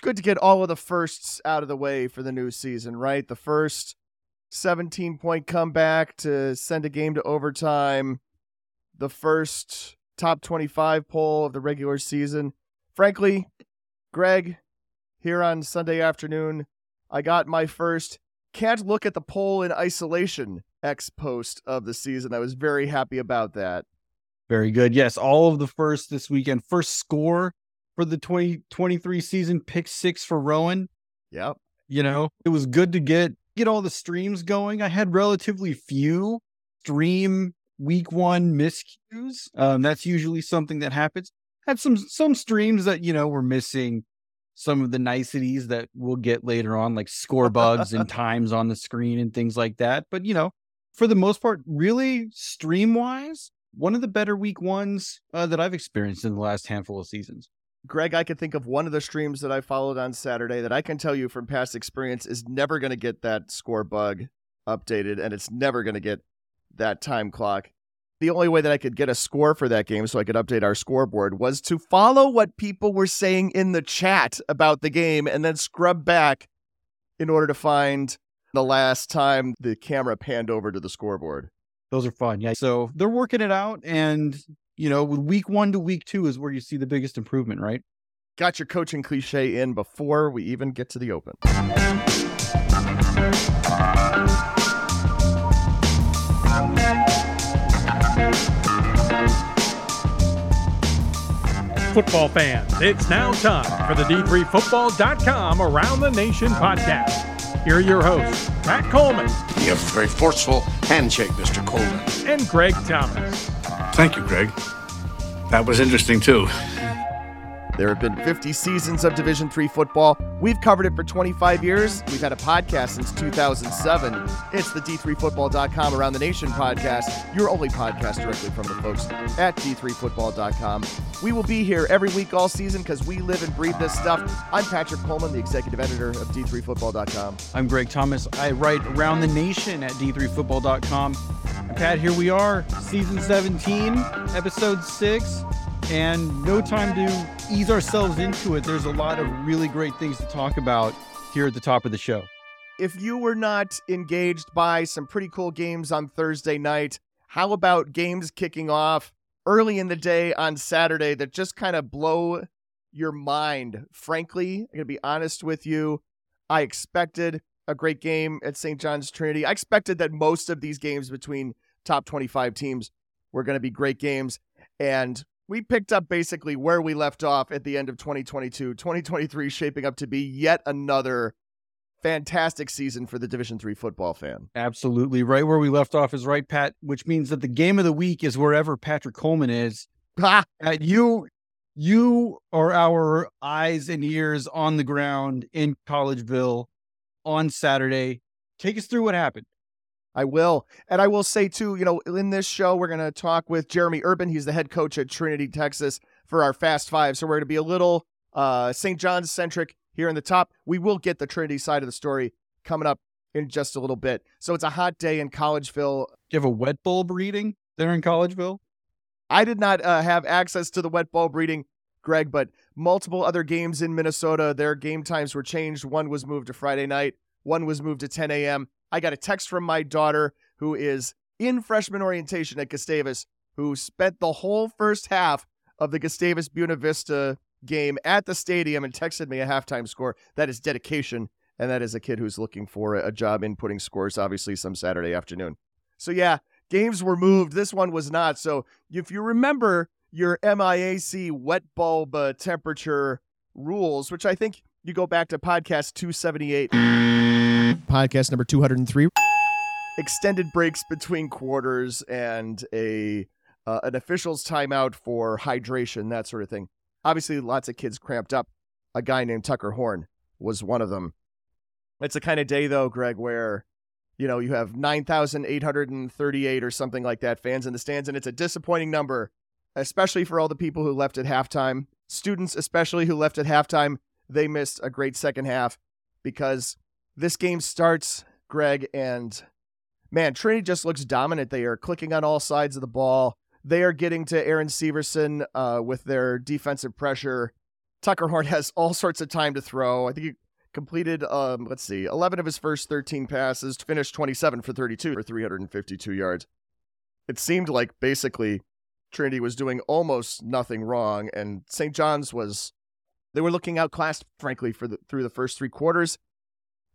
it's good to get all of the firsts out of the way for the new season, right? The first 17 point comeback to send a game to overtime, the first top 25 poll of the regular season. Frankly, Greg, here on Sunday afternoon, I got my first can't look at the poll in isolation X post of the season. I was very happy about that. Very good. Yes, all of the first this weekend. First score for the 2023 season, pick six for Rowan. Yep. You know, it was good to get get all the streams going. I had relatively few stream week one miscues. Um, that's usually something that happens. Had some some streams that you know were missing some of the niceties that we'll get later on, like score bugs and times on the screen and things like that. But you know, for the most part, really stream wise, one of the better week ones uh, that I've experienced in the last handful of seasons. Greg, I can think of one of the streams that I followed on Saturday that I can tell you from past experience is never going to get that score bug updated and it's never going to get that time clock the only way that I could get a score for that game so I could update our scoreboard was to follow what people were saying in the chat about the game and then scrub back in order to find the last time the camera panned over to the scoreboard. Those are fun. Yeah. So they're working it out. And, you know, with week one to week two is where you see the biggest improvement, right? Got your coaching cliche in before we even get to the open. Football fans, it's now time for the D3Football.com Around the Nation podcast. Here are your hosts, Pat Coleman. You have a very forceful handshake, Mr. Coleman. And Greg Thomas. Thank you, Greg. That was interesting, too. There have been 50 seasons of Division 3 football. We've covered it for 25 years. We've had a podcast since 2007. It's the D3Football.com Around the Nation podcast, your only podcast directly from the folks at D3Football.com. We will be here every week all season because we live and breathe this stuff. I'm Patrick Coleman, the executive editor of D3Football.com. I'm Greg Thomas. I write Around the Nation at D3Football.com. Pat, here we are, season 17, episode 6 and no time to ease ourselves into it. There's a lot of really great things to talk about here at the top of the show. If you were not engaged by some pretty cool games on Thursday night, how about games kicking off early in the day on Saturday that just kind of blow your mind? Frankly, I'm going to be honest with you. I expected a great game at St. John's Trinity. I expected that most of these games between top 25 teams were going to be great games. And we picked up basically where we left off at the end of 2022. 2023 shaping up to be yet another fantastic season for the Division 3 football fan. Absolutely. Right where we left off is right, Pat, which means that the game of the week is wherever Patrick Coleman is. Uh, you you are our eyes and ears on the ground in Collegeville on Saturday. Take us through what happened. I will. And I will say, too, you know, in this show, we're going to talk with Jerheme Urban. He's the head coach at Trinity, Texas, for our Fast Five. So we're going to be a little uh, St. John's centric here in the top. We will get the Trinity side of the story coming up in just a little bit. So it's a hot day in Collegeville. Do you have a wet bulb reading there in Collegeville? I did not uh, have access to the wet bulb reading, Greg, but multiple other games in Minnesota, their game times were changed. One was moved to Friday night, one was moved to 10 a.m. I got a text from my daughter who is in freshman orientation at Gustavus, who spent the whole first half of the Gustavus Buena Vista game at the stadium and texted me a halftime score. That is dedication. And that is a kid who's looking for a job inputting scores, obviously, some Saturday afternoon. So, yeah, games were moved. This one was not. So, if you remember your MIAC wet bulb uh, temperature rules, which I think you go back to podcast 278 podcast number 203. Extended breaks between quarters and a uh, an official's timeout for hydration, that sort of thing. Obviously, lots of kids cramped up. A guy named Tucker Horn was one of them. It's a kind of day, though, Greg, where you know you have 9,838 or something like that fans in the stands, and it's a disappointing number, especially for all the people who left at halftime. Students, especially who left at halftime, they missed a great second half because this game starts, Greg, and man, Trinity just looks dominant. They are clicking on all sides of the ball. They are getting to Aaron Severson uh, with their defensive pressure. Tucker Horn has all sorts of time to throw. I think he completed, um, let's see, 11 of his first 13 passes, finished 27 for 32 for 352 yards. It seemed like basically Trinity was doing almost nothing wrong, and St. John's was, they were looking outclassed, frankly, for the, through the first three quarters.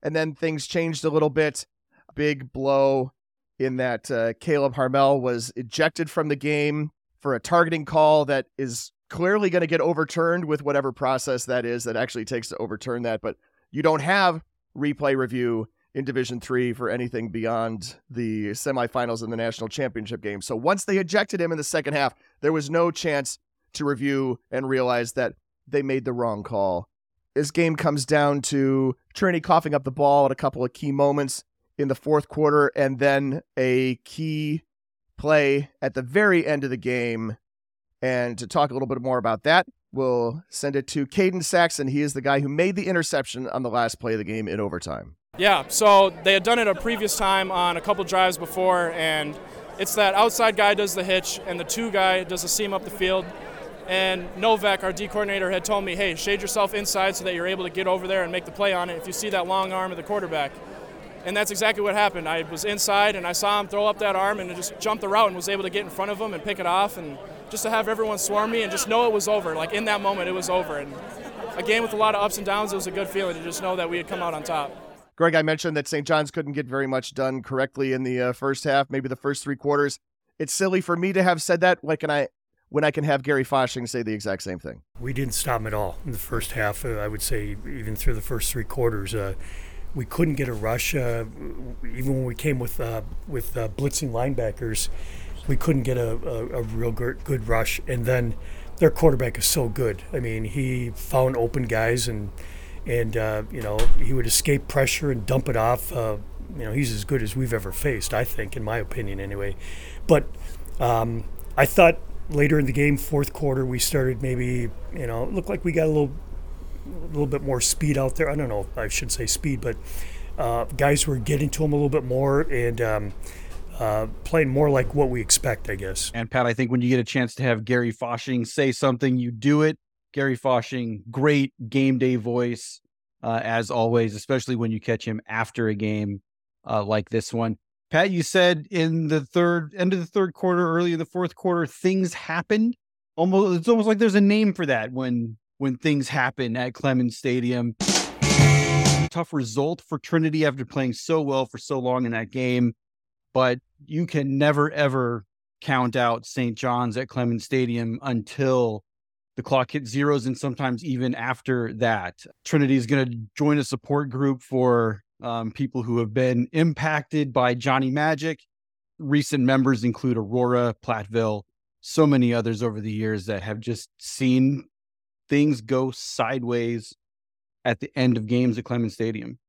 And then things changed a little bit. Big blow in that uh, Caleb Harmel was ejected from the game for a targeting call that is clearly going to get overturned with whatever process that is that actually takes to overturn that. But you don't have replay review in Division Three for anything beyond the semifinals and the national championship game. So once they ejected him in the second half, there was no chance to review and realize that they made the wrong call. This game comes down to Trinity coughing up the ball at a couple of key moments in the fourth quarter, and then a key play at the very end of the game. And to talk a little bit more about that, we'll send it to Caden Saxon. He is the guy who made the interception on the last play of the game in overtime. Yeah, so they had done it a previous time on a couple drives before, and it's that outside guy does the hitch, and the two guy does the seam up the field. And Novak, our D coordinator, had told me, hey, shade yourself inside so that you're able to get over there and make the play on it if you see that long arm of the quarterback. And that's exactly what happened. I was inside and I saw him throw up that arm and just jumped the route and was able to get in front of him and pick it off and just to have everyone swarm me and just know it was over. Like in that moment, it was over. And a game with a lot of ups and downs, it was a good feeling to just know that we had come out on top. Greg, I mentioned that St. John's couldn't get very much done correctly in the uh, first half, maybe the first three quarters. It's silly for me to have said that. When can I, when I can have Gary Fasching say the exact same thing? We didn't stop him at all in the first half. Uh, I would say even through the first three quarters. Uh, we couldn't get a rush. Uh, even when we came with uh, with uh, blitzing linebackers, we couldn't get a, a, a real good, good rush. And then their quarterback is so good. I mean, he found open guys and and uh, you know he would escape pressure and dump it off. You know, he's as good as we've ever faced. I think, in my opinion, anyway. But um, I thought later in the game, fourth quarter, we started maybe you know it looked like we got a little a little bit more speed out there. I don't know, I should say speed, but uh, guys were getting to him a little bit more and um, uh, playing more like what we expect, I guess. And Pat, I think when you get a chance to have Gary Fasching say something, you do it. Gary Fasching, great game day voice, uh, as always, especially when you catch him after a game uh, like this one. Pat, you said in the third end of the third quarter, early in the fourth quarter, things happened. Almost, it's almost like there's a name for that when when things happen at Clemens Stadium. Tough result for Trinity after playing so well for so long in that game, but you can never ever count out St. John's at Clemens Stadium until the clock hits zeros and sometimes even after that. Trinity is going to join a support group for um, people who have been impacted by Johnnie Magic. Recent members include Aurora, Platteville, so many others over the years that have just seen things go sideways at the end of games at Clemens Stadium.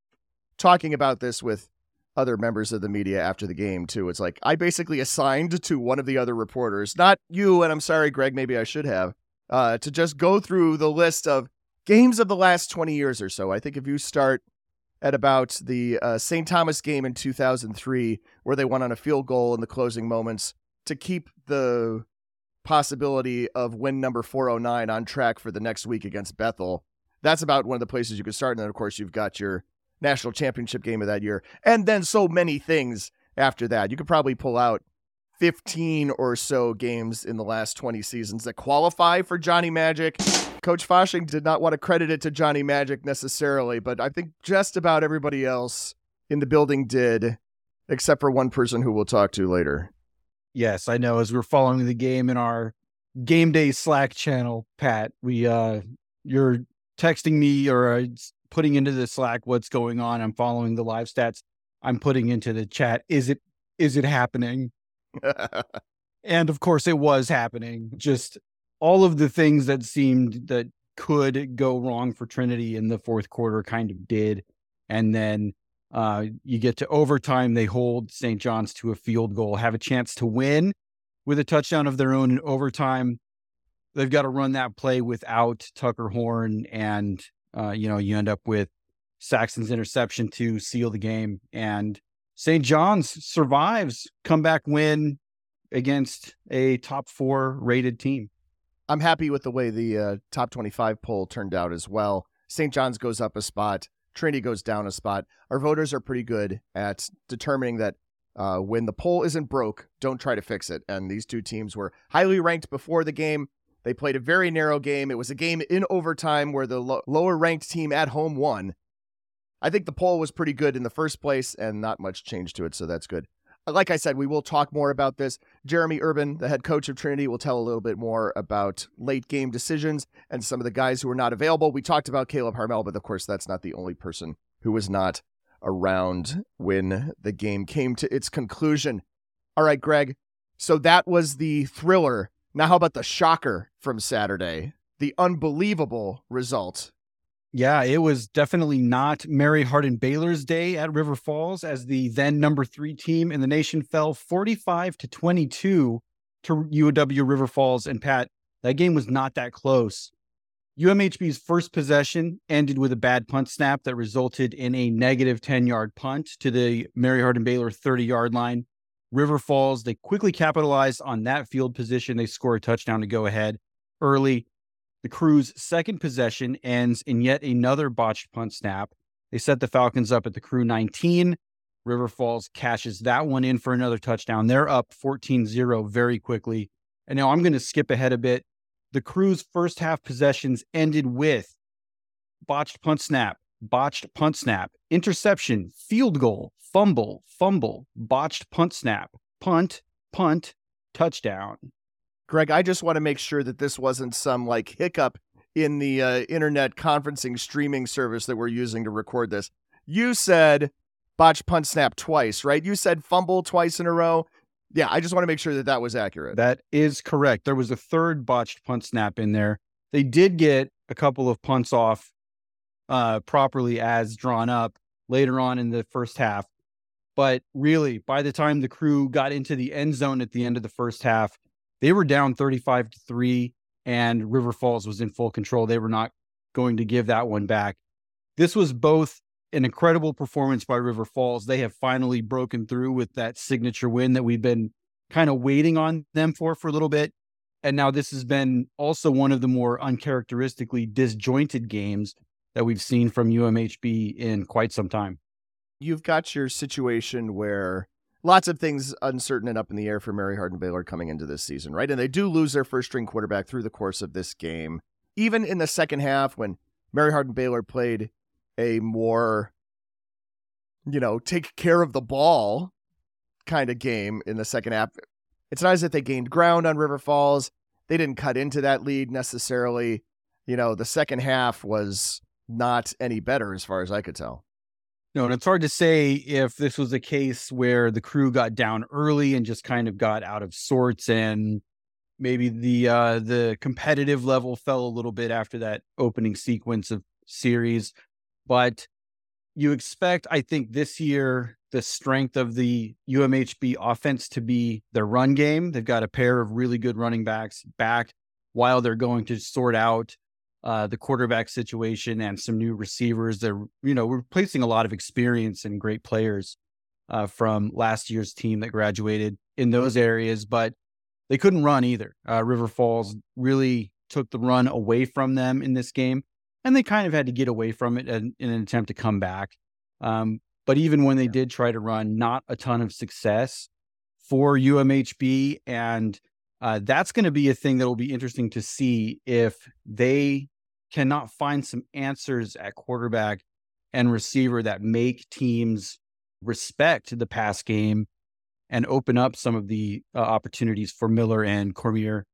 Talking about this with other members of the media after the game too. It's like I basically assigned to one of the other reporters, not you, and I'm sorry, Greg, maybe I should have, uh, to just go through the list of games of the last 20 years or so. I think if you start at about the uh, St. Thomas game in 2003, where they won on a field goal in the closing moments to keep the possibility of win number 409 on track for the next week against Bethel. That's about one of the places you could start. And then, of course, you've got your national championship game of that year. And then so many things after that. You could probably pull out 15 or so games in the last 20 seasons that qualify for Johnnie Magic. Coach Fasching did not want to credit it to Johnnie Magic necessarily, but I think just about everybody else in the building did, except for one person who we'll talk to later. Yes, I know. As we're following the game in our game day Slack channel, Pat, we uh, you're texting me or uh, putting into the Slack what's going on. I'm following the live stats. I'm putting into the chat. Is it is it happening? and of course, it was happening. Just all of the things that seemed that could go wrong for Trinity in the fourth quarter kind of did, and then uh, you get to overtime. They hold St. John's to a field goal, have a chance to win with a touchdown of their own in overtime. They've got to run that play without Tucker Horn, and uh, you know you end up with Saxon's interception to seal the game. And St. John's survives comeback win against a top four rated team. I'm happy with the way the uh, top 25 poll turned out as well. St. John's goes up a spot, Trinity goes down a spot. Our voters are pretty good at determining that uh, when the poll isn't broke, don't try to fix it. And these two teams were highly ranked before the game. They played a very narrow game. It was a game in overtime where the lo- lower ranked team at home won. I think the poll was pretty good in the first place and not much change to it, so that's good. Like I said, we will talk more about this. Jerheme Urban, the head coach of Trinity, will tell a little bit more about late game decisions and some of the guys who were not available. We talked about Caleb Harmel, but of course, that's not the only person who was not around when the game came to its conclusion. All right, Greg. So that was the thriller. Now, how about the shocker from Saturday? The unbelievable result yeah, it was definitely not Mary Hardin Baylor's day at River Falls as the then number three team in the nation fell 45 to 22 to UW River Falls. And Pat, that game was not that close. UMHB's first possession ended with a bad punt snap that resulted in a negative 10 yard punt to the Mary Hardin Baylor 30 yard line. River Falls, they quickly capitalized on that field position. They score a touchdown to go ahead early. The Cru's second possession ends in yet another botched punt snap. They set the Falcons up at the Cru 19. River Falls cashes that one in for another touchdown. They're up 14 0 very quickly. And now I'm going to skip ahead a bit. The Cru's first half possessions ended with botched punt snap, botched punt snap, interception, field goal, fumble, fumble, botched punt snap, punt, punt, touchdown. Greg, I just want to make sure that this wasn't some like hiccup in the uh, internet conferencing streaming service that we're using to record this. You said botch punt snap twice, right? You said fumble twice in a row. Yeah, I just want to make sure that that was accurate. That is correct. There was a third botched punt snap in there. They did get a couple of punts off uh, properly as drawn up later on in the first half. But really, by the time the Cru got into the end zone at the end of the first half, they were down 35 to 3 and River Falls was in full control. They were not going to give that one back. This was both an incredible performance by River Falls. They have finally broken through with that signature win that we've been kind of waiting on them for for a little bit. And now this has been also one of the more uncharacteristically disjointed games that we've seen from UMHB in quite some time. You've got your situation where lots of things uncertain and up in the air for Mary Hardin Baylor coming into this season, right? And they do lose their first string quarterback through the course of this game. Even in the second half, when Mary Hardin Baylor played a more, you know, take care of the ball kind of game in the second half, it's not as if they gained ground on River Falls. They didn't cut into that lead necessarily. You know, the second half was not any better as far as I could tell. No, and it's hard to say if this was a case where the Cru got down early and just kind of got out of sorts and maybe the uh the competitive level fell a little bit after that opening sequence of series. But you expect i think this year the strength of the umhb offense to be their run game. They've got a pair of really good running backs back while they're going to sort out uh, the quarterback situation and some new receivers. They're, you know, replacing a lot of experience and great players uh, from last year's team that graduated in those areas, but they couldn't run either. Uh, River Falls really took the run away from them in this game, and they kind of had to get away from it in, in an attempt to come back. Um, but even when they did try to run, not a ton of success for UMHB. And uh, that's going to be a thing that will be interesting to see if they cannot find some answers at quarterback and receiver that make teams respect the pass game and open up some of the uh, opportunities for Miller and Cormier.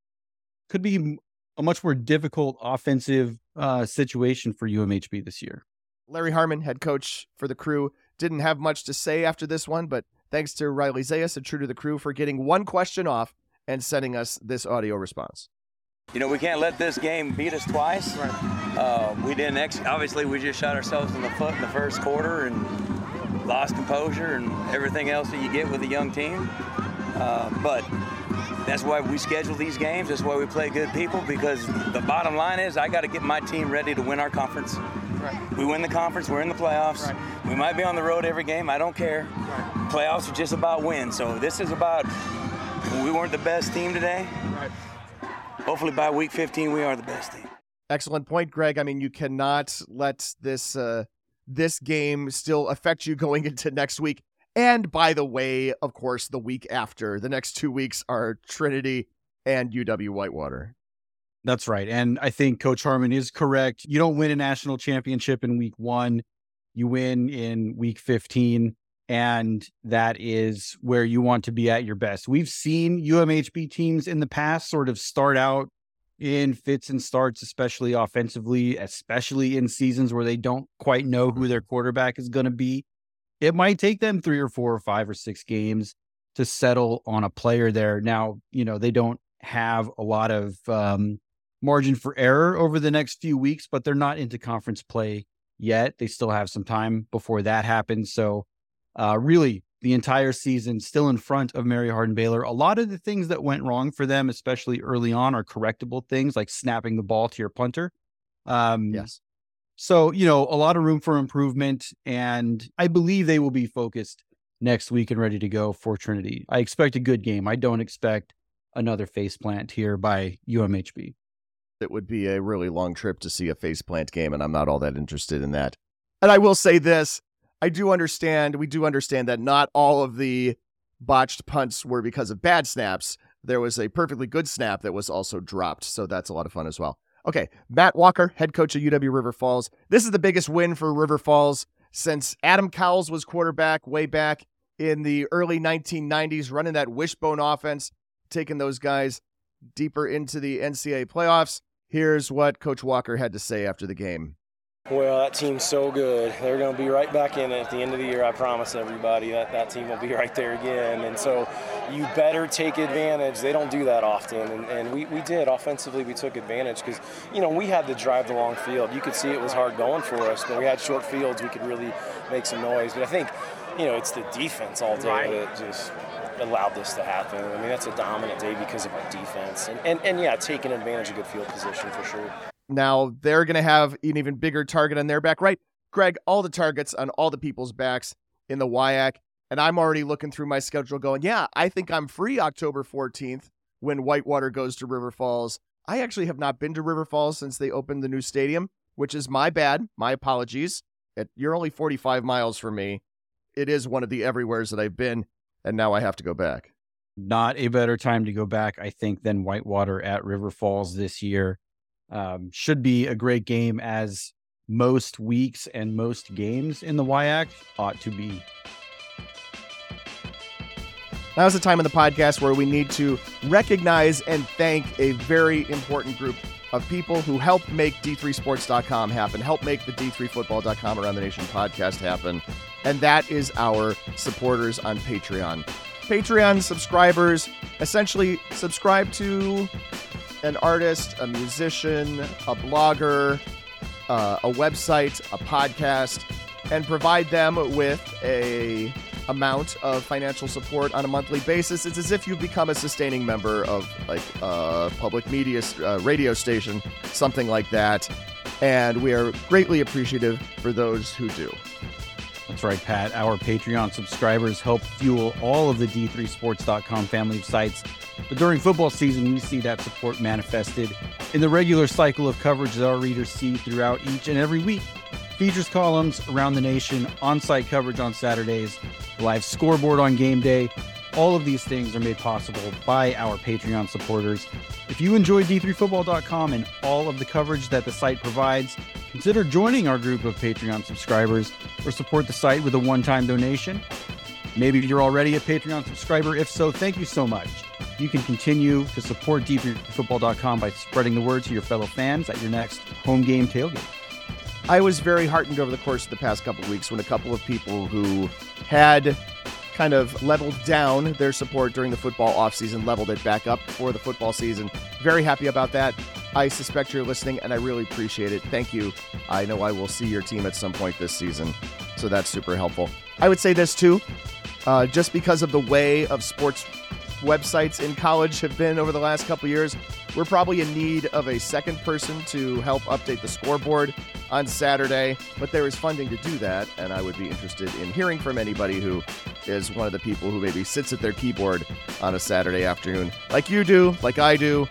Could be a much more difficult offensive uh, situation for UMHB this year. Larry Harmon, head coach for the Cru, didn't have much to say after this one, but thanks to Riley Zayas and True to the Cru for getting one question off and sending us this audio response. You know, we can't let this game beat us twice. Right. Uh, we didn't. Ex- obviously, we just shot ourselves in the foot in the first quarter and lost composure and everything else that you get with a young team. Uh, but that's why we schedule these games. That's why we play good people because the bottom line is I got to get my team ready to win our conference. Right. We win the conference, we're in the playoffs. Right. We might be on the road every game, I don't care. Playoffs are just about wins. So this is about we weren't the best team today hopefully by week 15 we are the best team. Excellent point, Greg. I mean, you cannot let this uh, this game still affect you going into next week. And by the way, of course, the week after, the next two weeks are Trinity and UW Whitewater. That's right. And I think Coach Harmon is correct. You don't win a national championship in week one, you win in week 15. And that is where you want to be at your best. We've seen UMHB teams in the past sort of start out in fits and starts, especially offensively, especially in seasons where they don't quite know who their quarterback is going to be. It might take them three or four or five or six games to settle on a player there. Now, you know, they don't have a lot of um, margin for error over the next few weeks, but they're not into conference play yet. They still have some time before that happens. So, uh, really, the entire season still in front of Mary Hardin Baylor. A lot of the things that went wrong for them, especially early on, are correctable things like snapping the ball to your punter. Um, yes. So, you know, a lot of room for improvement. And I believe they will be focused next week and ready to go for Trinity. I expect a good game. I don't expect another faceplant here by UMHB. It would be a really long trip to see a faceplant game, and I'm not all that interested in that. And I will say this I do understand, we do understand that not all of the botched punts were because of bad snaps. There was a perfectly good snap that was also dropped. So that's a lot of fun as well. Okay, Matt Walker, head coach of UW River Falls. This is the biggest win for River Falls since Adam Cowles was quarterback way back in the early 1990s, running that wishbone offense, taking those guys deeper into the NCAA playoffs. Here's what Coach Walker had to say after the game. Well, that team's so good. They're going to be right back in it at the end of the year. I promise everybody that that team will be right there again. And so you better take advantage. They don't do that often. And, and we, we did. Offensively, we took advantage because, you know, we had to drive the long field. You could see it was hard going for us, but we had short fields. We could really make some noise. But I think, you know, it's the defense all day right. that just allowed this to happen. I mean, that's a dominant day because of our defense. And, and, and yeah, taking advantage of good field position for sure. Now they're going to have an even bigger target on their back, right? Greg, all the targets on all the people's backs in the WIAC. And I'm already looking through my schedule going, yeah, I think I'm free October 14th when Whitewater goes to River Falls. I actually have not been to River Falls since they opened the new stadium, which is my bad. My apologies. It, you're only 45 miles from me. It is one of the everywheres that I've been, and now I have to go back. Not a better time to go back, I think, than Whitewater at River Falls this year. Um, should be a great game as most weeks and most games in the WIAC ought to be. Now's the time in the podcast where we need to recognize and thank a very important group of people who help make D3Sports.com happen, help make the D3Football.com Around the Nation podcast happen. And that is our supporters on Patreon. Patreon subscribers essentially subscribe to an artist, a musician, a blogger, uh, a website, a podcast, and provide them with a amount of financial support on a monthly basis. It's as if you've become a sustaining member of like a public media uh, radio station, something like that. And we are greatly appreciative for those who do. That's right, Pat. Our Patreon subscribers help fuel all of the D3Sports.com family of sites. But during football season, we see that support manifested in the regular cycle of coverage that our readers see throughout each and every week. Features columns around the nation, on site coverage on Saturdays, live scoreboard on game day. All of these things are made possible by our Patreon supporters. If you enjoy D3Football.com and all of the coverage that the site provides, consider joining our group of Patreon subscribers or support the site with a one time donation. Maybe you're already a Patreon subscriber. If so, thank you so much. You can continue to support D3Football.com by spreading the word to your fellow fans at your next home game tailgate. I was very heartened over the course of the past couple of weeks when a couple of people who had kind of leveled down their support during the football offseason, leveled it back up for the football season. Very happy about that. I suspect you're listening, and I really appreciate it. Thank you. I know I will see your team at some point this season, so that's super helpful. I would say this too, uh, just because of the way of sports websites in college have been over the last couple years, we're probably in need of a second person to help update the scoreboard on Saturday, but there is funding to do that, and I would be interested in hearing from anybody who is one of the people who maybe sits at their keyboard on a Saturday afternoon, like you do, like I do,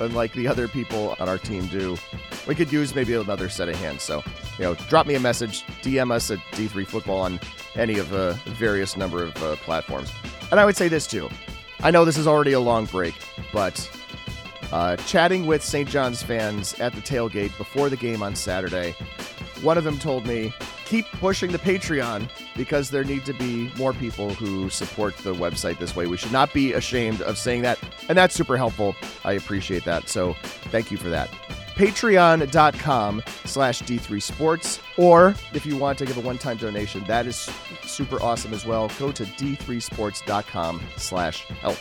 and like the other people on our team do. We could use maybe another set of hands. So, you know, drop me a message, DM us at D3 Football on any of the various number of uh, platforms. And I would say this too. I know this is already a long break, but uh, chatting with St. John's fans at the tailgate before the game on Saturday, one of them told me, keep pushing the Patreon because there need to be more people who support the website this way. We should not be ashamed of saying that. And that's super helpful. I appreciate that. So thank you for that. Patreon.com slash D3 Sports. Or if you want to give a one time donation, that is super awesome as well. Go to D3Sports.com slash help.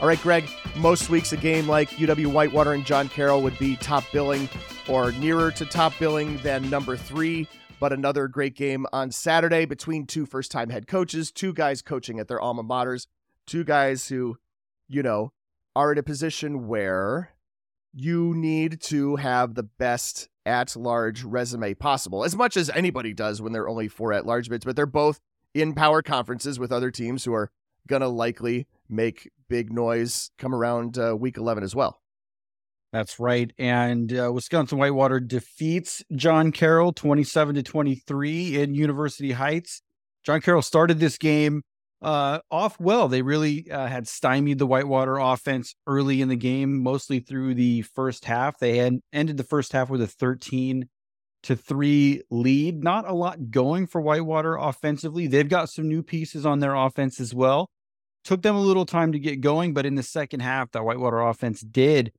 All right, Greg, most weeks a game like UW Whitewater and John Carroll would be top billing or nearer to top billing than number three. But another great game on Saturday between two first time head coaches, two guys coaching at their alma maters, two guys who, you know, are in a position where you need to have the best at large resume possible, as much as anybody does when they're only four at large bids, but they're both in power conferences with other teams who are going to likely make big noise come around uh, week 11 as well. That's right. And uh, Wisconsin Whitewater defeats John Carroll 27 to 23 in University Heights. John Carroll started this game uh, off well. They really uh, had stymied the Whitewater offense early in the game, mostly through the first half. They had ended the first half with a 13 to 3 lead. Not a lot going for Whitewater offensively. They've got some new pieces on their offense as well. Took them a little time to get going, but in the second half, the Whitewater offense did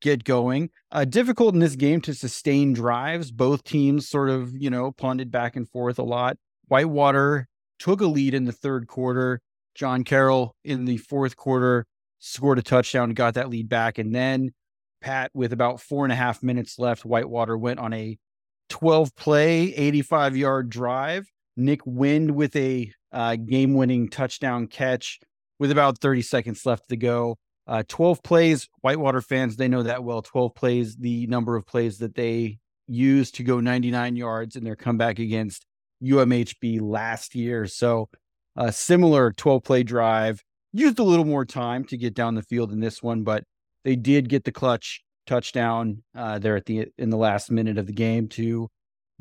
get going. Uh, difficult in this game to sustain drives. Both teams sort of, you know, punted back and forth a lot. Whitewater took a lead in the third quarter. John Carroll in the fourth quarter scored a touchdown, got that lead back. And then Pat, with about four and a half minutes left, Whitewater went on a 12 play, 85 yard drive. Nick Wind with a uh, game winning touchdown catch with about 30 seconds left to go. Uh, 12 plays, Whitewater fans, they know that well. 12 plays, the number of plays that they used to go 99 yards in their comeback against UMHB last year. So, a similar 12 play drive, used a little more time to get down the field in this one, but they did get the clutch touchdown uh, there at the in the last minute of the game to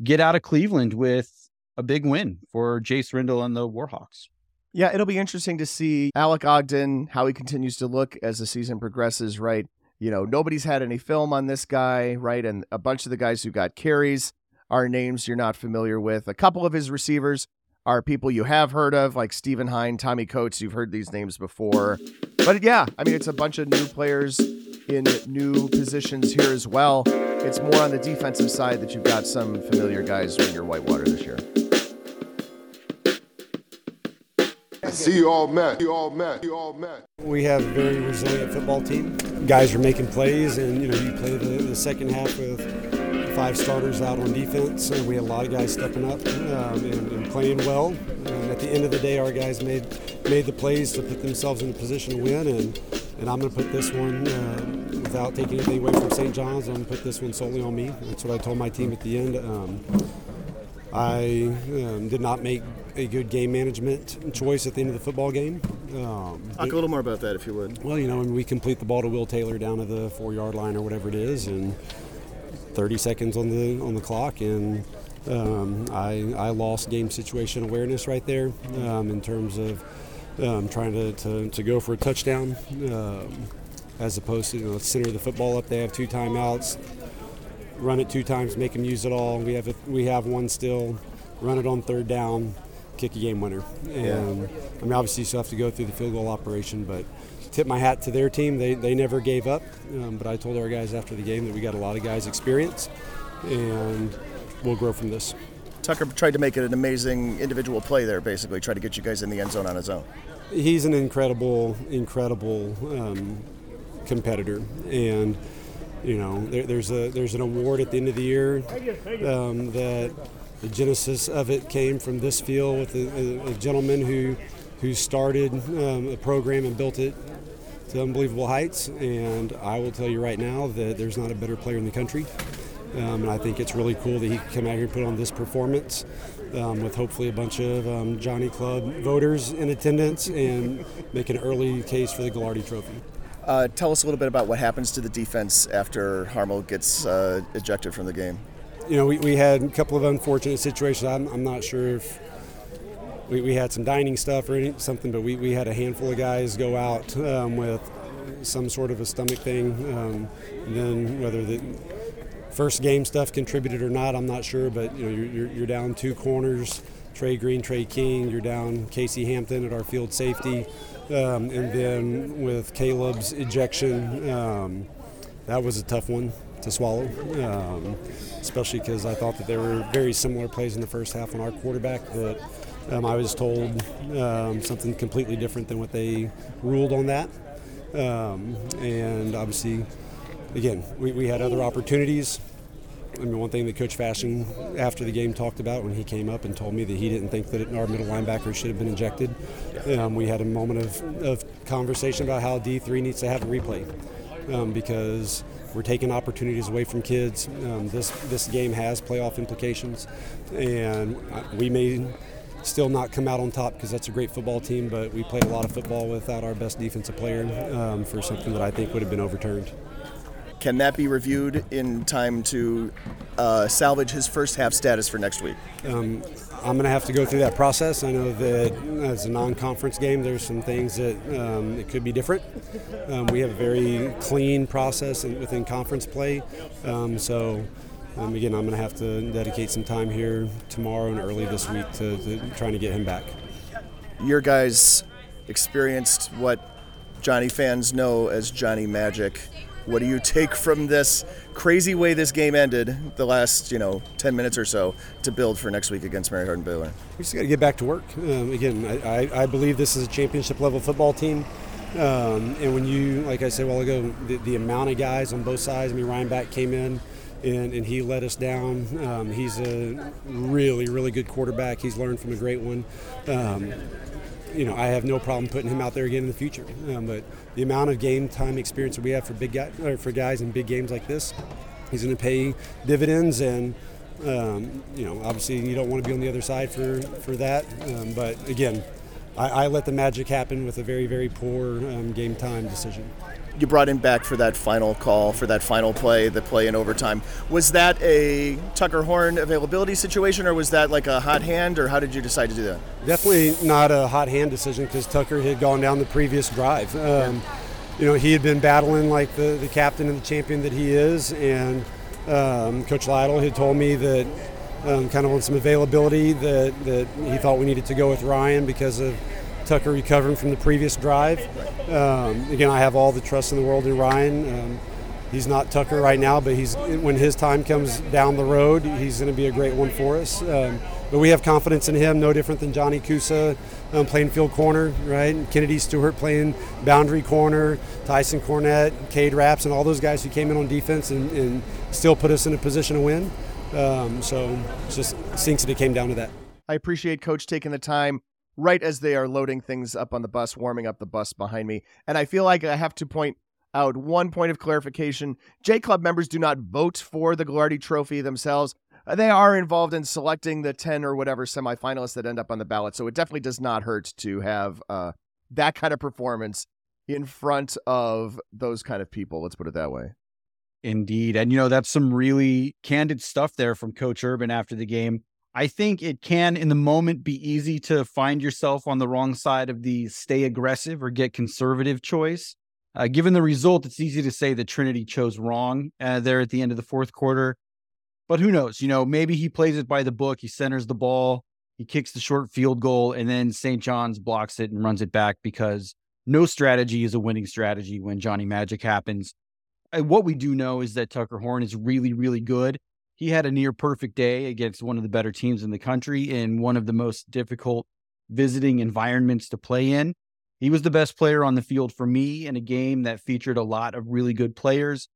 get out of Cleveland with a big win for Jace Rindahl and the Warhawks. Yeah, it'll be interesting to see Alec Ogden, how he continues to look as the season progresses, right? You know, nobody's had any film on this guy, right? And a bunch of the guys who got carries are names you're not familiar with. A couple of his receivers are people you have heard of, like Stephen Hine, Tommy Coates. You've heard these names before. But yeah, I mean, it's a bunch of new players in new positions here as well. It's more on the defensive side that you've got some familiar guys in your Whitewater this year. See you all met. You all met. You all met. We have a very resilient football team. Guys are making plays, and you know you play the, the second half with five starters out on defense, and we had a lot of guys stepping up um, and, and, playing well. And at the end of the day, our guys made made the plays to put themselves in a position to win, and and I'm going to put this one uh, without taking anything away from St. John's. I'm going to put this one solely on me. That's what I told my team at the end. Um, I um, did not make a good game management choice at the end of the football game. Um, Talk a little more about that, if you would. Well, you know, when we complete the ball to Will Taylor down to the four-yard line or whatever it is, and 30 seconds on the on the clock, and um, I I lost game situation awareness right there um, in terms of um, trying to, to, to, go for a touchdown um, as opposed to you know center the football up. They have two timeouts run it two times, make them use it all. We have a, we have one still. Run it on third down, kick a game winner. And yeah. I mean, obviously, you still have to go through the field goal operation, but tip my hat to their team. They, they never gave up. Um, but I told our guys after the game that we got a lot of guys' experience, and we'll grow from this. Tucker tried to make it an amazing individual play there, basically, try to get you guys in the end zone on his own. He's an incredible, incredible um, competitor. And you know, there, there's a there's an award at the end of the year um, that the genesis of it came from this field with a, a gentleman who who started um, a program and built it to unbelievable heights. And I will tell you right now that there's not a better player in the country. Um, and I think it's really cool that he can come out here and put on this performance um, with hopefully a bunch of um, Johnny Club voters in attendance and make an early case for the Gagliardi Trophy. Uh, tell us a little bit about what happens to the defense after Harmel gets uh, ejected from the game. You know, we, we had a couple of unfortunate situations. I'm, I'm not sure if we, we had some dining stuff or something, but we, we had a handful of guys go out um, with some sort of a stomach thing. Um, and then whether the first game stuff contributed or not, I'm not sure. But you know, you're, you're, you're down two corners, Trey Green, Trey King. You're down Casey Hampton at our field safety, um, and then with Caleb's ejection, um, that was a tough one to swallow. Um, especially because I thought that there were very similar plays in the first half on our quarterback that. Um, I was told um, something completely different than what they ruled on that. Um, and obviously, again, we, we had other opportunities. I mean, one thing that Coach Fasching after the game talked about when he came up and told me that he didn't think that our middle linebacker should have been injected. Um, we had a moment of, of conversation about how D3 needs to have a replay um, because we're taking opportunities away from kids. Um, this this game has playoff implications, and we may still not come out on top because that's a great football team, but we played a lot of football without our best defensive player um, for something that I think would have been overturned. Can that be reviewed in time to uh, salvage his first half status for next week? Um, I'm going to have to go through that process. I know that as a non-conference game, there's some things that um, it could be different. Um, we have a very clean process within conference play, um, so um, again, I'm going to have to dedicate some time here tomorrow and early this week to, to trying to get him back. Your guys experienced what Johnnie fans know as Johnnie Magic. What do you take from this crazy way this game ended, the last you know 10 minutes or so, to build for next week against Mary Hardin Baylor? We just got to get back to work. Um, again, I, I, I, believe this is a championship level football team. Um, and when you, like I said a while ago, the, the, amount of guys on both sides, I mean, Ryan Back came in and, and he let us down. Um, he's a really, really good quarterback. He's learned from a great one. Um, you know, I have no problem putting him out there again in the future. Um, but the amount of game time experience that we have for big guys, for guys in big games like this, he's going to pay dividends. And um, you know, obviously, you don't want to be on the other side for for that. Um, but again, I, I, let the magic happen with a very, very poor um, game time decision you brought him back for that final call, for that final play, the play in overtime. Was that a Tucker Horn availability situation, or was that like a hot hand, or how did you decide to do that? Definitely not a hot hand decision because Tucker had gone down the previous drive. Um, you know, he had been battling like the, the captain and the champion that he is, and um, Coach Lytle had told me that um, kind of on some availability that, that he thought we needed to go with Ryan because of Tucker recovering from the previous drive. Um, again, I have all the trust in the world in Ryan. Um, he's not Tucker right now, but he's when his time comes down the road, he's going to be a great one for us. Um, but we have confidence in him, no different than Johnny Kusa um, playing field corner, right? Kennedy Stewart playing boundary corner, Tyson Cornett, Cade Raps, and all those guys who came in on defense and, and still put us in a position to win. Um, so it just stinks that it came down to that. I appreciate Coach taking the time right as they are loading things up on the bus, warming up the bus behind me. And I feel like I have to point out one point of clarification. J Club members do not vote for the Gagliardi Trophy themselves. Uh, they are involved in selecting the 10 or whatever semifinalists that end up on the ballot. So it definitely does not hurt to have uh, that kind of performance in front of those kind of people. Let's put it that way. Indeed. And, you know, that's some really candid stuff there from Coach Urban after the game. I think it can, in the moment, be easy to find yourself on the wrong side of the stay aggressive or get conservative choice. Uh, given the result, it's easy to say that Trinity chose wrong uh, there at the end of the fourth quarter. But who knows? You know, maybe he plays it by the book. He centers the ball, he kicks the short field goal, and then St. John's blocks it and runs it back because no strategy is a winning strategy when Johnnie Magic happens. Uh, what we do know is that Tucker Horn is really, really good he had a near perfect day against one of the better teams in the country in one of the most difficult visiting environments to play in. He was the best player on the field for me in a game that featured a lot of really good players.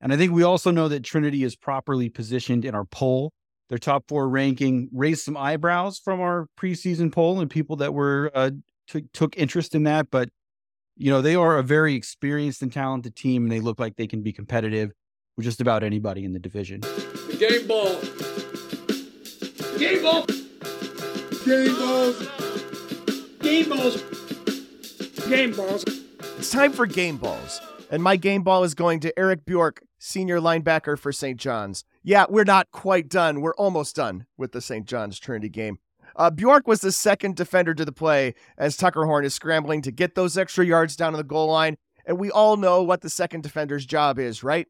And I think we also know that Trinity is properly positioned in our poll. Their top four ranking raised some eyebrows from our preseason poll and people that were uh, t- took interest in that. But you know they are a very experienced and talented team, and they look like they can be competitive with just about anybody in the division. Game ball. Game ball. Game balls. Game balls. Game balls. It's time for game balls. And my game ball is going to Eric Bjork, senior linebacker for St. John's. Yeah, we're not quite done. We're almost done with the St. John's Trinity game. Uh, Bjork was the second defender to the play as Tucker Horn is scrambling to get those extra yards down to the goal line. And we all know what the second defender's job is, right?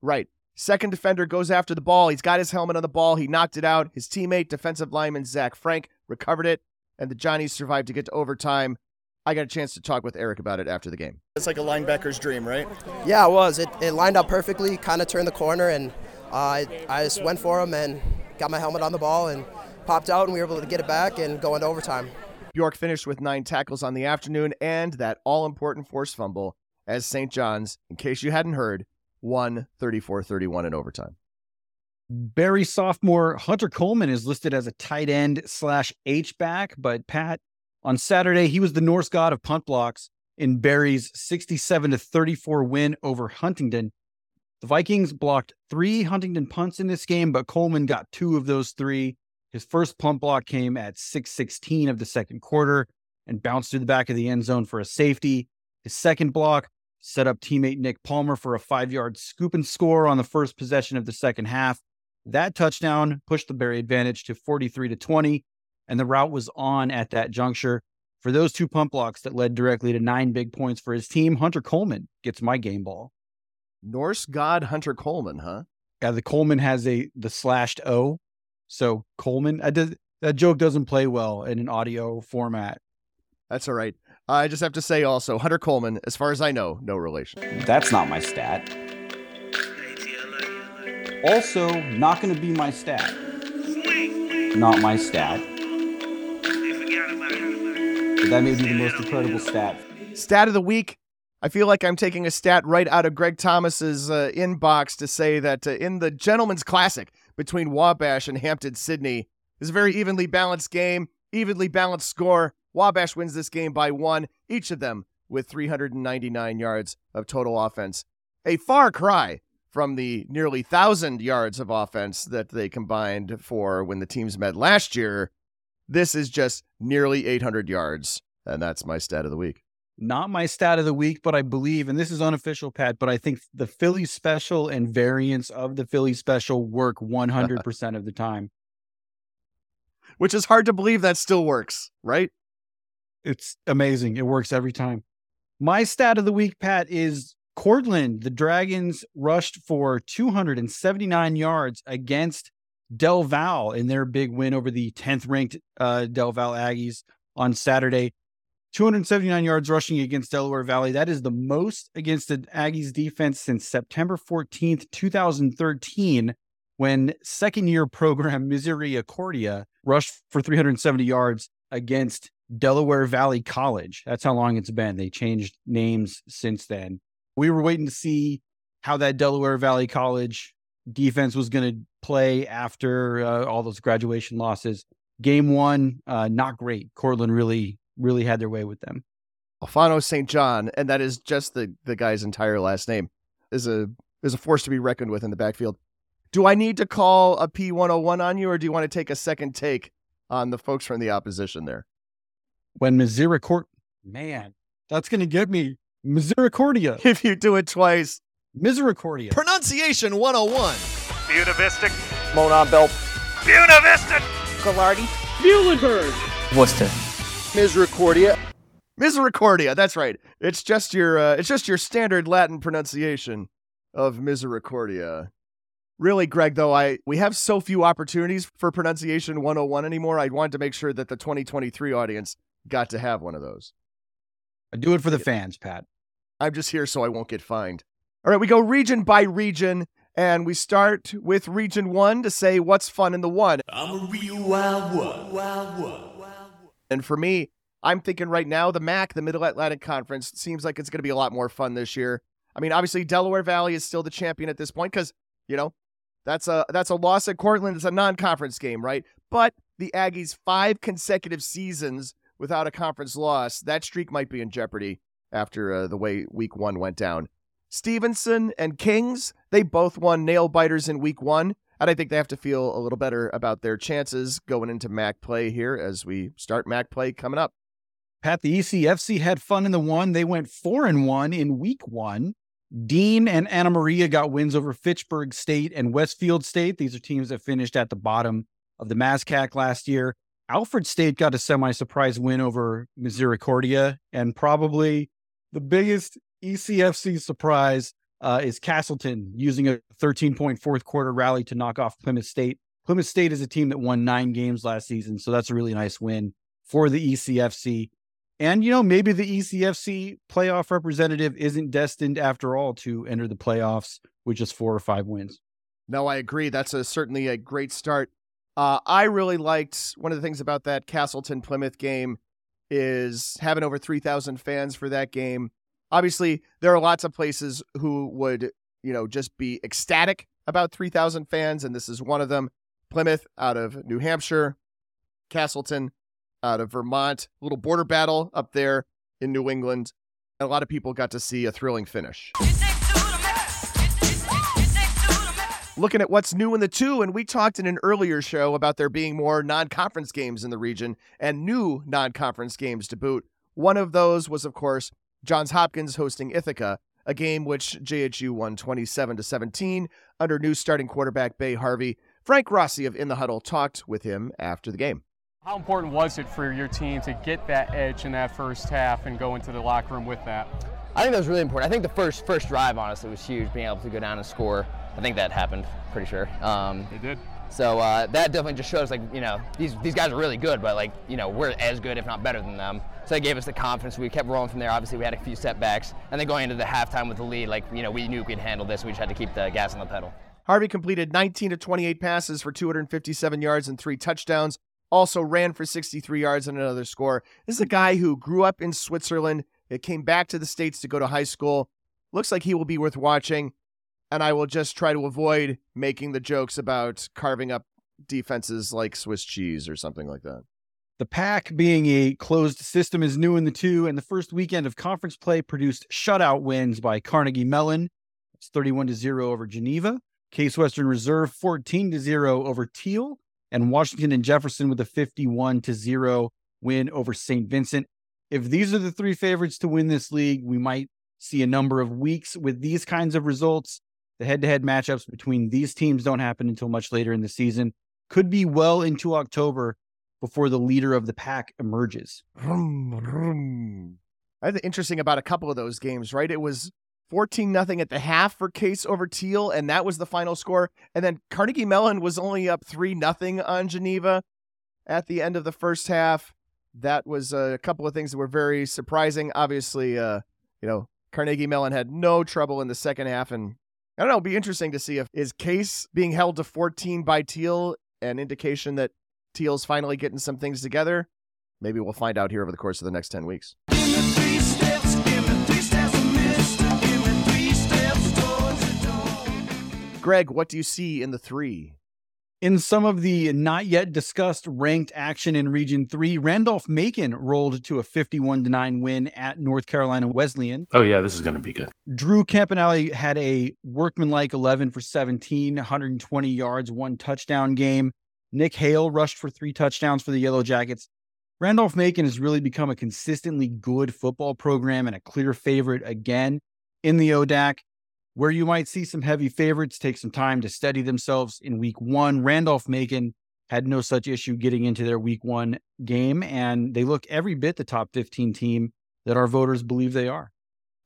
Right. Second defender goes after the ball. He's got his helmet on the ball. He knocked it out. His teammate, defensive lineman Zach Frank, recovered it, and the Johnnies survived to get to overtime. I got a chance to talk with Eric about it after the game. It's like a linebacker's dream, right? Yeah, it was. It, it lined up perfectly, kind of turned the corner, and uh, I, I just went for him and got my helmet on the ball and popped out, and we were able to get it back and go into overtime. Bjork finished with nine tackles on the afternoon and that all important forced fumble as St. John's, in case you hadn't heard, won 34 31 in overtime. Berry sophomore Hunter Coleman is listed as a tight end slash H back, but Pat, on Saturday, he was the Norse god of punt blocks in Berry's 67 to 34 win over Huntingdon. The Vikings blocked three Huntingdon punts in this game, but Coleman got two of those three. His first punt block came at 616 of the second quarter and bounced through the back of the end zone for a safety. His second block set up teammate Nick Palmer for a five yard scoop and score on the first possession of the second half. That touchdown pushed the Berry advantage to 43 to 20, and the route was on at that juncture. For those two pump blocks that led directly to nine big points for his team, Hunter Coleman gets my game ball. Norse god Hunter Coleman, huh? Yeah, the Coleman has a the slashed O. So Coleman, I did, that joke doesn't play well in an audio format. That's all right. I just have to say also, Hunter Coleman, as far as I know, no relation. That's not my stat. Also, not going to be my stat. Not my stat. But that may be the most incredible stat. Stat of the week. I feel like I'm taking a stat right out of Greg Thomas's uh, inbox to say that uh, in the Gentleman's Classic between Wabash and Hampden-Sydney, is a very evenly balanced game, evenly balanced score. Wabash wins this game by one, each of them with 399 yards of total offense. A far cry from the nearly 1,000 yards of offense that they combined for when the teams met last year. This is just nearly 800 yards, and that's my stat of the week. Not my stat of the week, but I believe, and this is unofficial, Pat, but I think the Philly special and variants of the Philly special work 100% of the time. Which is hard to believe that still works, right? It's amazing. It works every time. My stat of the week, Pat, is Cortland. The Dragons rushed for 279 yards against Del Val in their big win over the 10th ranked uh, Del Val Aggies on Saturday. 279 yards rushing against Delaware Valley. That is the most against the Aggies defense since September 14th, 2013, when second year program Misericordia rushed for 370 yards against Delaware Valley College. That's how long it's been. They changed names since then. We were waiting to see how that Delaware Valley College defense was going to play after uh, all those graduation losses. Game one, uh, not great. Cortland really really had their way with them. Alfano St. John, and that is just the, the guy's entire last name, is a is a force to be reckoned with in the backfield. Do I need to call a P101 on you, or do you want to take a second take on the folks from the opposition there? When Misericord, man, that's going to get me Misericordia. If you do it twice, Misericordia. Pronunciation 101. Buena Vista. Monon Bell. Buena Vista. Gallaudet. Muhlenberg. Worcester. Misericordia. Misericordia. That's right. It's just your uh, it's just your standard Latin pronunciation of Misericordia. Really, Greg, though, I we have so few opportunities for pronunciation 101 anymore. I wanted to make sure that the 2023 audience got to have one of those. I do it for the fans, Pat. I'm just here so I won't get fined. All right, we go region by region, and we start with region one to say what's fun in the one. I'm a real wild one. Wild one. And for me, I'm thinking right now the MAC, the Middle Atlantic Conference, seems like it's going to be a lot more fun this year. I mean, obviously Delaware Valley is still the champion at this point because you know that's a that's a loss at Cortland. It's a non-conference game, right? But the Aggies five consecutive seasons without a conference loss, that streak might be in jeopardy after uh, the way Week One went down. Stevenson and Kings, they both won nail biters in Week One. And I think they have to feel a little better about their chances going into MAC play here as we start MAC play coming up. Pat, the ECFC had fun in the one. They went four and one in week one. Dean and Anna Maria got wins over Fitchburg State and Westfield State. These are teams that finished at the bottom of the MASCAC last year. Alfred State got a semi surprise win over Misericordia. And probably the biggest ECFC surprise uh, is Castleton using a 13 point fourth quarter rally to knock off Plymouth State. Plymouth State is a team that won nine games last season. So that's a really nice win for the ECFC. And, you know, maybe the ECFC playoff representative isn't destined after all to enter the playoffs with just four or five wins. No, I agree. That's a, certainly a great start. Uh, I really liked one of the things about that Castleton Plymouth game is having over 3,000 fans for that game. Obviously, there are lots of places who would, you know, just be ecstatic about 3,000 fans, and this is one of them. Plymouth out of New Hampshire, Castleton out of Vermont, little border battle up there in New England. And A lot of people got to see a thrilling finish. Looking at what's new in the two, and we talked in an earlier show about there being more non conference games in the region and new non conference games to boot. One of those was, of course, Johns Hopkins hosting Ithaca, a game which JHU won 27 to 17 under new starting quarterback Bay Harvey. Frank Rossi of In the Huddle talked with him after the game. How important was it for your team to get that edge in that first half and go into the locker room with that? I think that was really important. I think the first first drive, honestly, was huge. Being able to go down and score. I think that happened. Pretty sure. Um, it did. So uh, that definitely just shows, like you know, these these guys are really good, but like you know, we're as good, if not better than them. So that gave us the confidence. We kept rolling from there. Obviously, we had a few setbacks, and then going into the halftime with the lead, like you know, we knew we could handle this. We just had to keep the gas on the pedal. Harvey completed 19 to 28 passes for 257 yards and three touchdowns. Also ran for 63 yards and another score. This is a guy who grew up in Switzerland. It came back to the States to go to high school. Looks like he will be worth watching. And I will just try to avoid making the jokes about carving up defenses like Swiss cheese or something like that. The PAC being a closed system is new in the two, and the first weekend of conference play produced shutout wins by Carnegie Mellon. It's 31 to 0 over Geneva. Case Western Reserve 14 to 0 over Thiel, and Washington and Jefferson with a 51 to 0 win over St. Vincent. If these are the three favorites to win this league, we might see a number of weeks with these kinds of results. The head to head matchups between these teams don't happen until much later in the season. Could be well into October before the leader of the pack emerges. I think interesting about a couple of those games, right? It was 14 nothing at the half for Case over Thiel, and that was the final score. And then Carnegie Mellon was only up 3 nothing on Geneva at the end of the first half. That was a couple of things that were very surprising. Obviously, uh, you know, Carnegie Mellon had no trouble in the second half and I don't know, it'll be interesting to see if is Case being held to 14 by Thiel an indication that Thiel's finally getting some things together. Maybe we'll find out here over the course of the next 10 weeks. Greg, what do you see in the three? In some of the not yet discussed ranked action in Region 3, Randolph Macon rolled to a 51 9 win at North Carolina Wesleyan. Oh, yeah, this is going to be good. Drew Campanelli had a workmanlike 11 for 17, 120 yards, one touchdown game. Nick Hale rushed for three touchdowns for the Yellow Jackets. Randolph Macon has really become a consistently good football program and a clear favorite again in the ODAC where you might see some heavy favorites take some time to steady themselves in week one. Randolph Macon had no such issue getting into their week one game, and they look every bit the top 15 team that our voters believe they are.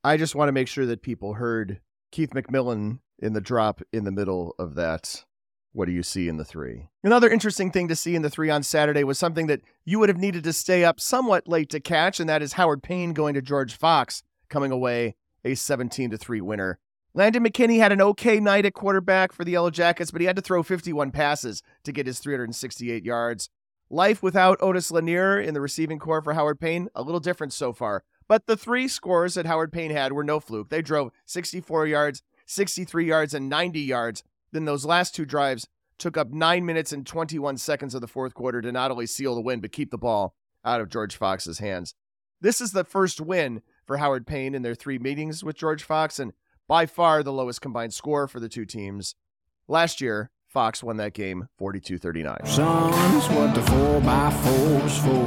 I just want to make sure that people heard Keith McMillan in the drop in the middle of that. What do you see in the three? Another interesting thing to see in the three on Saturday was something that you would have needed to stay up somewhat late to catch, and that is Howard Payne going to George Fox, coming away a 17 to 3 winner. Landon McKinney had an okay night at quarterback for the Yellow Jackets, but he had to throw 51 passes to get his 368 yards. Life without Otis Lanier in the receiving core for Howard Payne, a little different so far. But the three scores that Howard Payne had were no fluke. They drove 64 yards, 63 yards, and 90 yards. Then those last two drives took up 9 minutes and 21 seconds of the fourth quarter to not only seal the win, but keep the ball out of George Fox's hands. This is the first win for Howard Payne in their three meetings with George Fox, and by far the lowest combined score for the two teams. Last year, Fox won that game 42 39. Son's what the 4x4's for.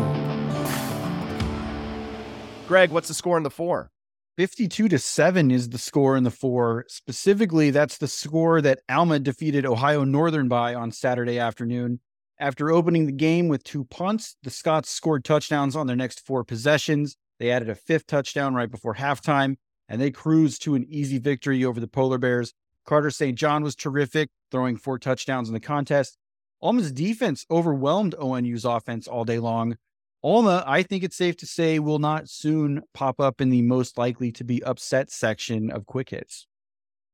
Greg, what's the score in the four? 52 to 7 is the score in the four. Specifically, that's the score that Alma defeated Ohio Northern by on Saturday afternoon. After opening the game with two punts, the Scots scored touchdowns on their next four possessions. They added a fifth touchdown right before halftime, and they cruised to an easy victory over the Polar Bears. Carter St. John was terrific, throwing four touchdowns in the contest. Alma's defense overwhelmed ONU's offense all day long. Alma, I think it's safe to say, will not soon pop up in the most likely to be upset section of quick hits.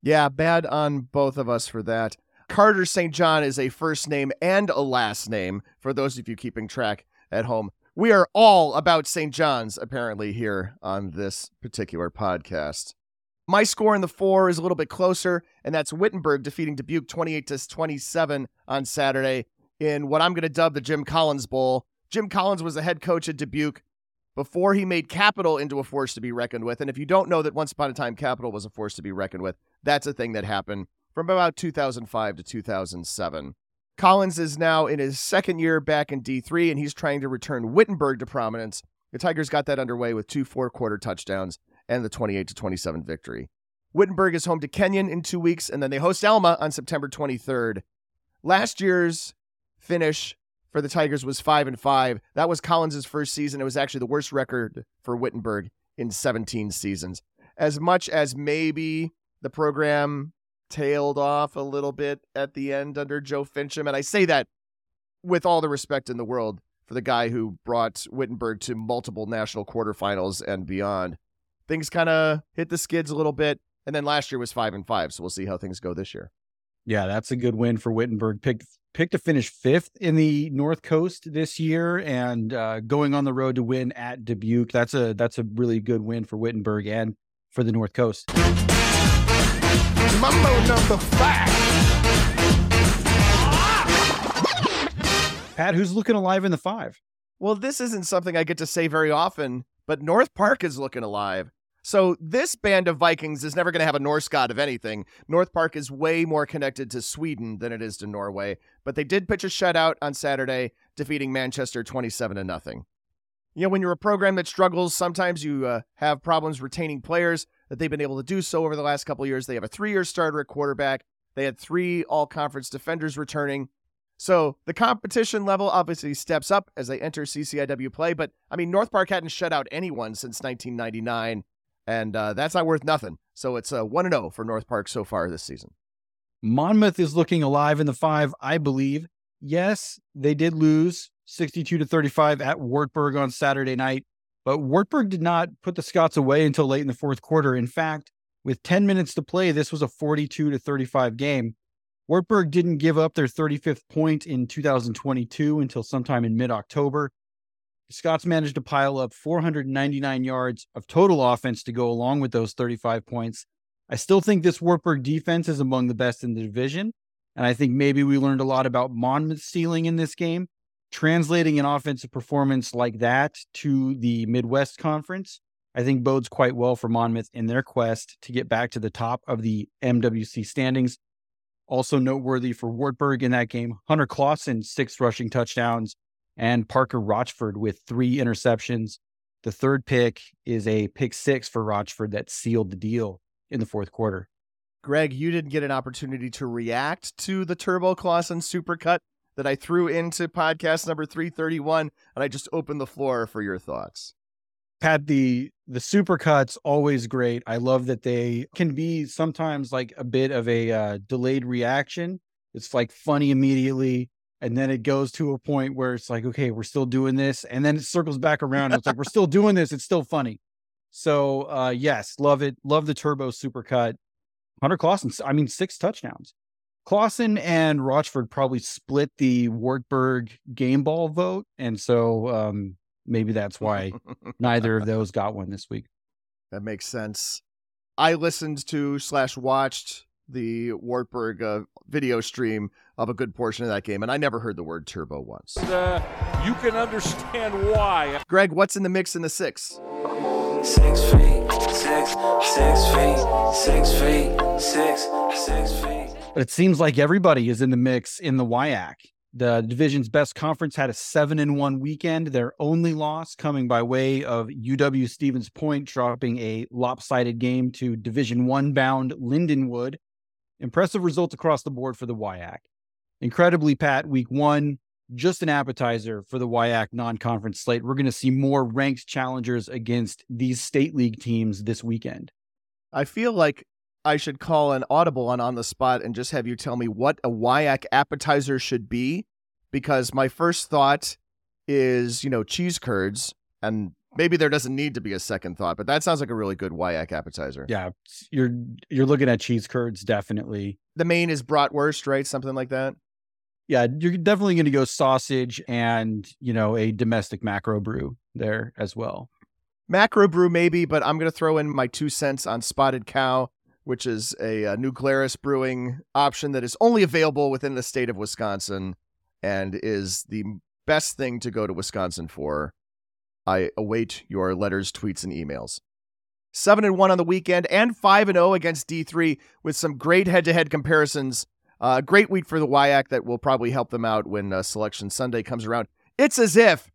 Yeah, bad on both of us for that. Carter St. John is a first name and a last name for those of you keeping track at home. We are all about St. John's, apparently, here on this particular podcast. My score in the four is a little bit closer, and that's Wittenberg defeating Dubuque 28 to 27 on Saturday in what I'm going to dub the Jim Collins Bowl. Jim Collins was the head coach at Dubuque before he made Capital into a force to be reckoned with. And if you don't know that once upon a time Capital was a force to be reckoned with, that's a thing that happened from about 2005 to 2007. Collins is now in his second year back in D3, and he's trying to return Wittenberg to prominence. The Tigers got that underway with two four quarter touchdowns and the 28 to 27 victory. Wittenberg is home to Kenyon in two weeks, and then they host Alma on September 23rd. Last year's finish for the Tigers was five and five. That was Collins' first season. It was actually the worst record for Wittenberg in 17 seasons. As much as maybe the program tailed off a little bit at the end under Joe Fincham, and I say that with all the respect in the world for the guy who brought Wittenberg to multiple national quarterfinals and beyond. Things kind of hit the skids a little bit, and then last year was five and five. So we'll see how things go this year. Yeah, that's a good win for Wittenberg. Picked picked to finish fifth in the North Coast this year, and uh, going on the road to win at Dubuque. That's a that's a really good win for Wittenberg and for the North Coast. Mambo number five. Pat, who's looking alive in the five? Well, this isn't something I get to say very often, but North Park is looking alive. So this band of Vikings is never going to have a Norse god of anything. North Park is way more connected to Sweden than it is to Norway, but they did pitch a shutout on Saturday, defeating Manchester 27 to nothing. You know, when you're a program that struggles, sometimes you uh, have problems retaining players that they've been able to do so over the last couple years. They have a three-year starter at quarterback. They had three all-conference defenders returning. So the competition level obviously steps up as they enter CCIW play. But I mean, North Park hadn't shut out anyone since 1999 and uh, that's not worth nothing. So it's a 1 0 for North Park so far this season. Monmouth is looking alive in the five, I believe. Yes, they did lose 62 to 35 at Wartburg on Saturday night, but Wartburg did not put the Scots away until late in the fourth quarter. In fact, with 10 minutes to play, this was a 42 to 35 game. Wartburg didn't give up their 35th point in 2022 until sometime in mid October. The Scots managed to pile up 499 yards of total offense to go along with those 35 points. I still think this Wartburg defense is among the best in the division. And I think maybe we learned a lot about Monmouth's ceiling in this game. Translating an offensive performance like that to the Midwest Conference, I think bodes quite well for Monmouth in their quest to get back to the top of the MWC standings. Also noteworthy for Wartburg in that game, Hunter Clausen, six rushing touchdowns, and Parker Rochford with three interceptions. The third pick is a pick six for Rochford that sealed the deal in the fourth quarter. Greg, you didn't get an opportunity to react to the Turbo Clausen supercut that I threw into podcast number 331, and I just opened the floor for your thoughts. Pat, the the supercuts always great. I love that they can be sometimes like a bit of a uh, delayed reaction. It's like funny immediately, and then it goes to a point where it's like okay we're still doing this and then it circles back around it's like we're still doing this it's still funny so uh yes love it love the turbo supercut hunter clausen i mean six touchdowns clausen and rochford probably split the wartburg game ball vote and so um maybe that's why neither of those got one this week that makes sense i listened to slash watched the Wartburg uh, video stream of a good portion of that game, and I never heard the word turbo once. Uh, you can understand why. Greg, what's in the mix in the six? Six feet, six, six feet, six feet, six, six feet. But it seems like everybody is in the mix in the WIAC. The division's best conference had a seven in one weekend. Their only loss coming by way of UW Stevens Point dropping a lopsided game to Division One bound Lindenwood. Impressive results across the board for the WIAC. Incredibly, Pat, week one, just an appetizer for the WIAC non conference slate. We're going to see more ranked challengers against these state league teams this weekend. I feel like I should call an audible on on the spot and just have you tell me what a WIAC appetizer should be, because my first thought is you know cheese curds, and maybe there doesn't need to be a second thought, but that sounds like a really good WIAC appetizer. Yeah, you're you're looking at cheese curds definitely. The main is bratwurst, right? Something like that. Yeah, you're definitely going to go sausage and you know a domestic macro brew there as well. Macro brew maybe, but I'm going to throw in my two cents on Spotted Cow which is a, a New Glarus brewing option that is only available within the state of Wisconsin and is the best thing to go to Wisconsin for. I await your letters, tweets, and emails. 7 and 1 on the weekend and 5 and 0 against D3 with some great head to head comparisons. Uh, great week for the WIAC that will probably help them out when uh, Selection Sunday comes around. It's as if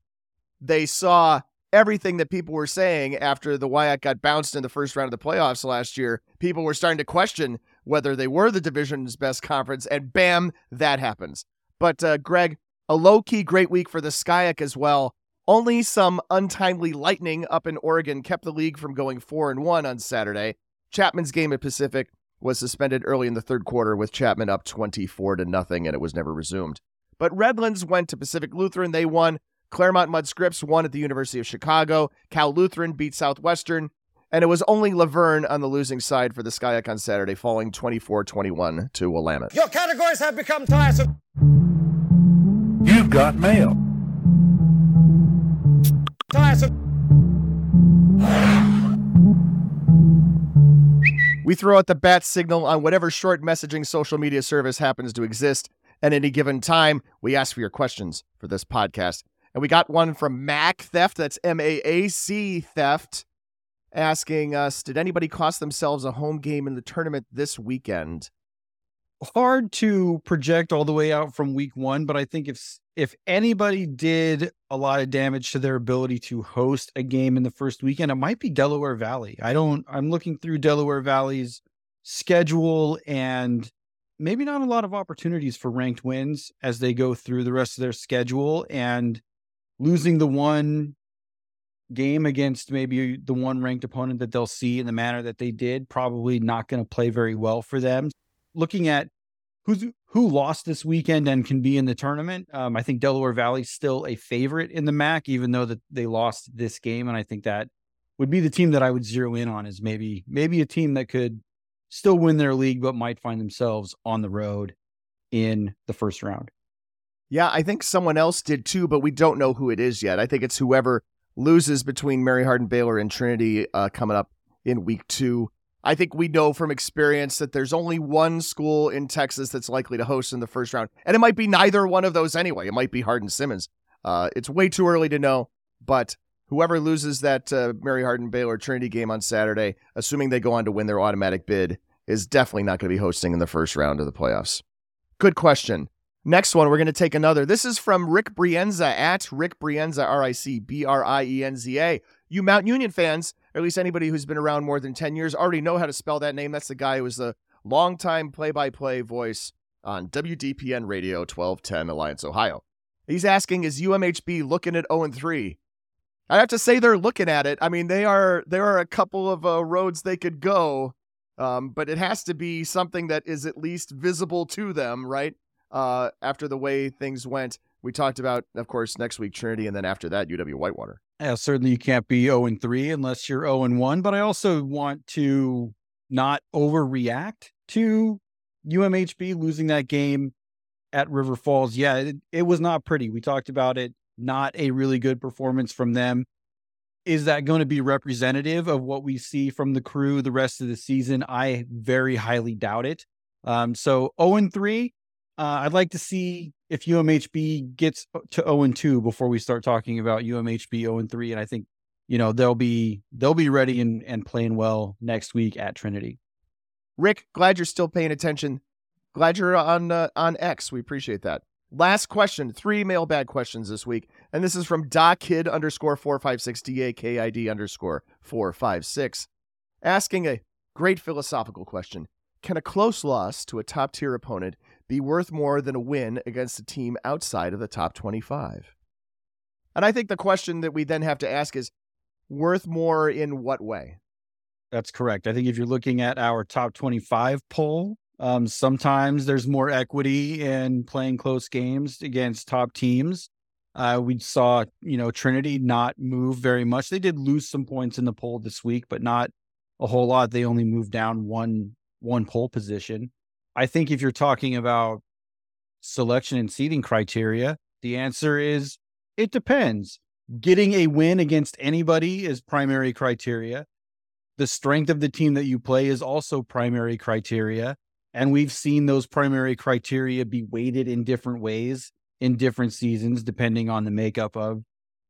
they saw everything that people were saying after the WIAC got bounced in the first round of the playoffs last year. People were starting to question whether they were the division's best conference, and bam, that happens. But uh, Greg, a low key great week for the SCIAC as well. Only some untimely lightning up in Oregon kept the league from going four and one on Saturday. Chapman's game at Pacific was suspended early in the third quarter with Chapman up 24 to nothing and it was never resumed. But Redlands went to Pacific Lutheran. They won Claremont Mudd Scripps won at the University of Chicago. Cal Lutheran beat Southwestern. And it was only La Verne on the losing side for the SCIAC on Saturday, falling 24 21 to Willamette. Your categories have become tiresome. You've got mail. Tiresome. We throw out the bat signal on whatever short messaging social media service happens to exist. At any given time, we ask for your questions for this podcast. And we got one from Mac Theft. That's M A A C Theft, asking us Did anybody cost themselves a home game in the tournament this weekend? Hard to project all the way out from week one, but I think if if anybody did a lot of damage to their ability to host a game in the first weekend, it might be Delaware Valley. I don't. I'm looking through Delaware Valley's schedule and maybe not a lot of opportunities for ranked wins as they go through the rest of their schedule and losing the one game against maybe the one ranked opponent that they'll see in the manner that they did, probably not going to play very well for them. Looking at who's who lost this weekend and can be in the tournament, um, I think Delaware Valley's still a favorite in the MAC, even though that they lost this game, and I think that would be the team that I would zero in on is maybe maybe a team that could still win their league but might find themselves on the road in the first round. Yeah, I think someone else did too, but we don't know who it is yet. I think it's whoever loses between Mary Hardin Baylor and Trinity uh, coming up in week two. I think we know from experience that there's only one school in Texas that's likely to host in the first round, and it might be neither one of those anyway. It might be Hardin Simmons. Uh, it's way too early to know, but whoever loses that uh, Mary Hardin Baylor Trinity game on Saturday, assuming they go on to win their automatic bid, is definitely not going to be hosting in the first round of the playoffs. Good question. Next one, we're going to take another. This is from Rick Brienza at Rick Brienza, R I C B R I E N Z A. You Mount Union fans, or at least anybody who's been around more than 10 years, already know how to spell that name. That's the guy who was the longtime play by play voice on WDPN Radio 1210 Alliance, Ohio. He's asking, is UMHB looking at 0 3? I have to say they're looking at it. I mean, they are there are a couple of uh, roads they could go, um, but it has to be something that is at least visible to them, right? Uh, after the way things went. We talked about, of course, next week Trinity, and then after that UW Whitewater. Yeah, certainly you can't be 0 and 3 unless you're 0 and 1. But I also want to not overreact to UMHB losing that game at River Falls. Yeah, it, it was not pretty. We talked about it. Not a really good performance from them. Is that going to be representative of what we see from the Cru the rest of the season? I very highly doubt it. Um, so 0 and 3, uh, I'd like to see if UMHB gets to 0 and 2 before we start talking about UMHB 0 and 3. And I think, you know, they'll be they'll be ready and, and playing well next week at Trinity. Rick, glad you're still paying attention. Glad you're on uh, on X. We appreciate that. Last question, three mailbag questions this week. And this is from Dakid underscore 456, D A K I D underscore 456, asking a great philosophical question. Can a close loss to a top tier opponent be worth more than a win against a team outside of the top 25? And I think the question that we then have to ask is worth more in what way? That's correct. I think if you're looking at our top 25 poll, um, sometimes there's more equity in playing close games against top teams. Uh, we saw, you know, Trinity not move very much. They did lose some points in the poll this week, but not a whole lot. They only moved down one one poll position. I think if you're talking about selection and seating criteria, the answer is it depends. Getting a win against anybody is primary criteria. The strength of the team that you play is also primary criteria. And we've seen those primary criteria be weighted in different ways in different seasons, depending on the makeup of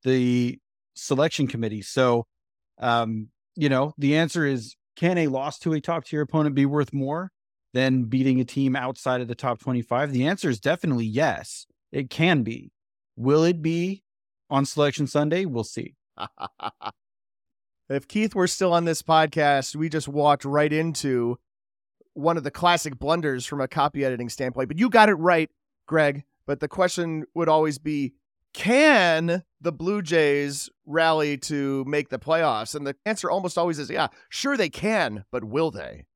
the selection committee. So, um, you know, the answer is can a loss to a top tier opponent be worth more than beating a team outside of the top 25? The answer is definitely yes, it can be. Will it be on Selection Sunday? We'll see. if Keith were still on this podcast, we just walked right into one of the classic blunders from a copy editing standpoint. But you got it right, Greg. But the question would always be can the Blue Jays rally to make the playoffs? And the answer almost always is yeah, sure they can, but will they?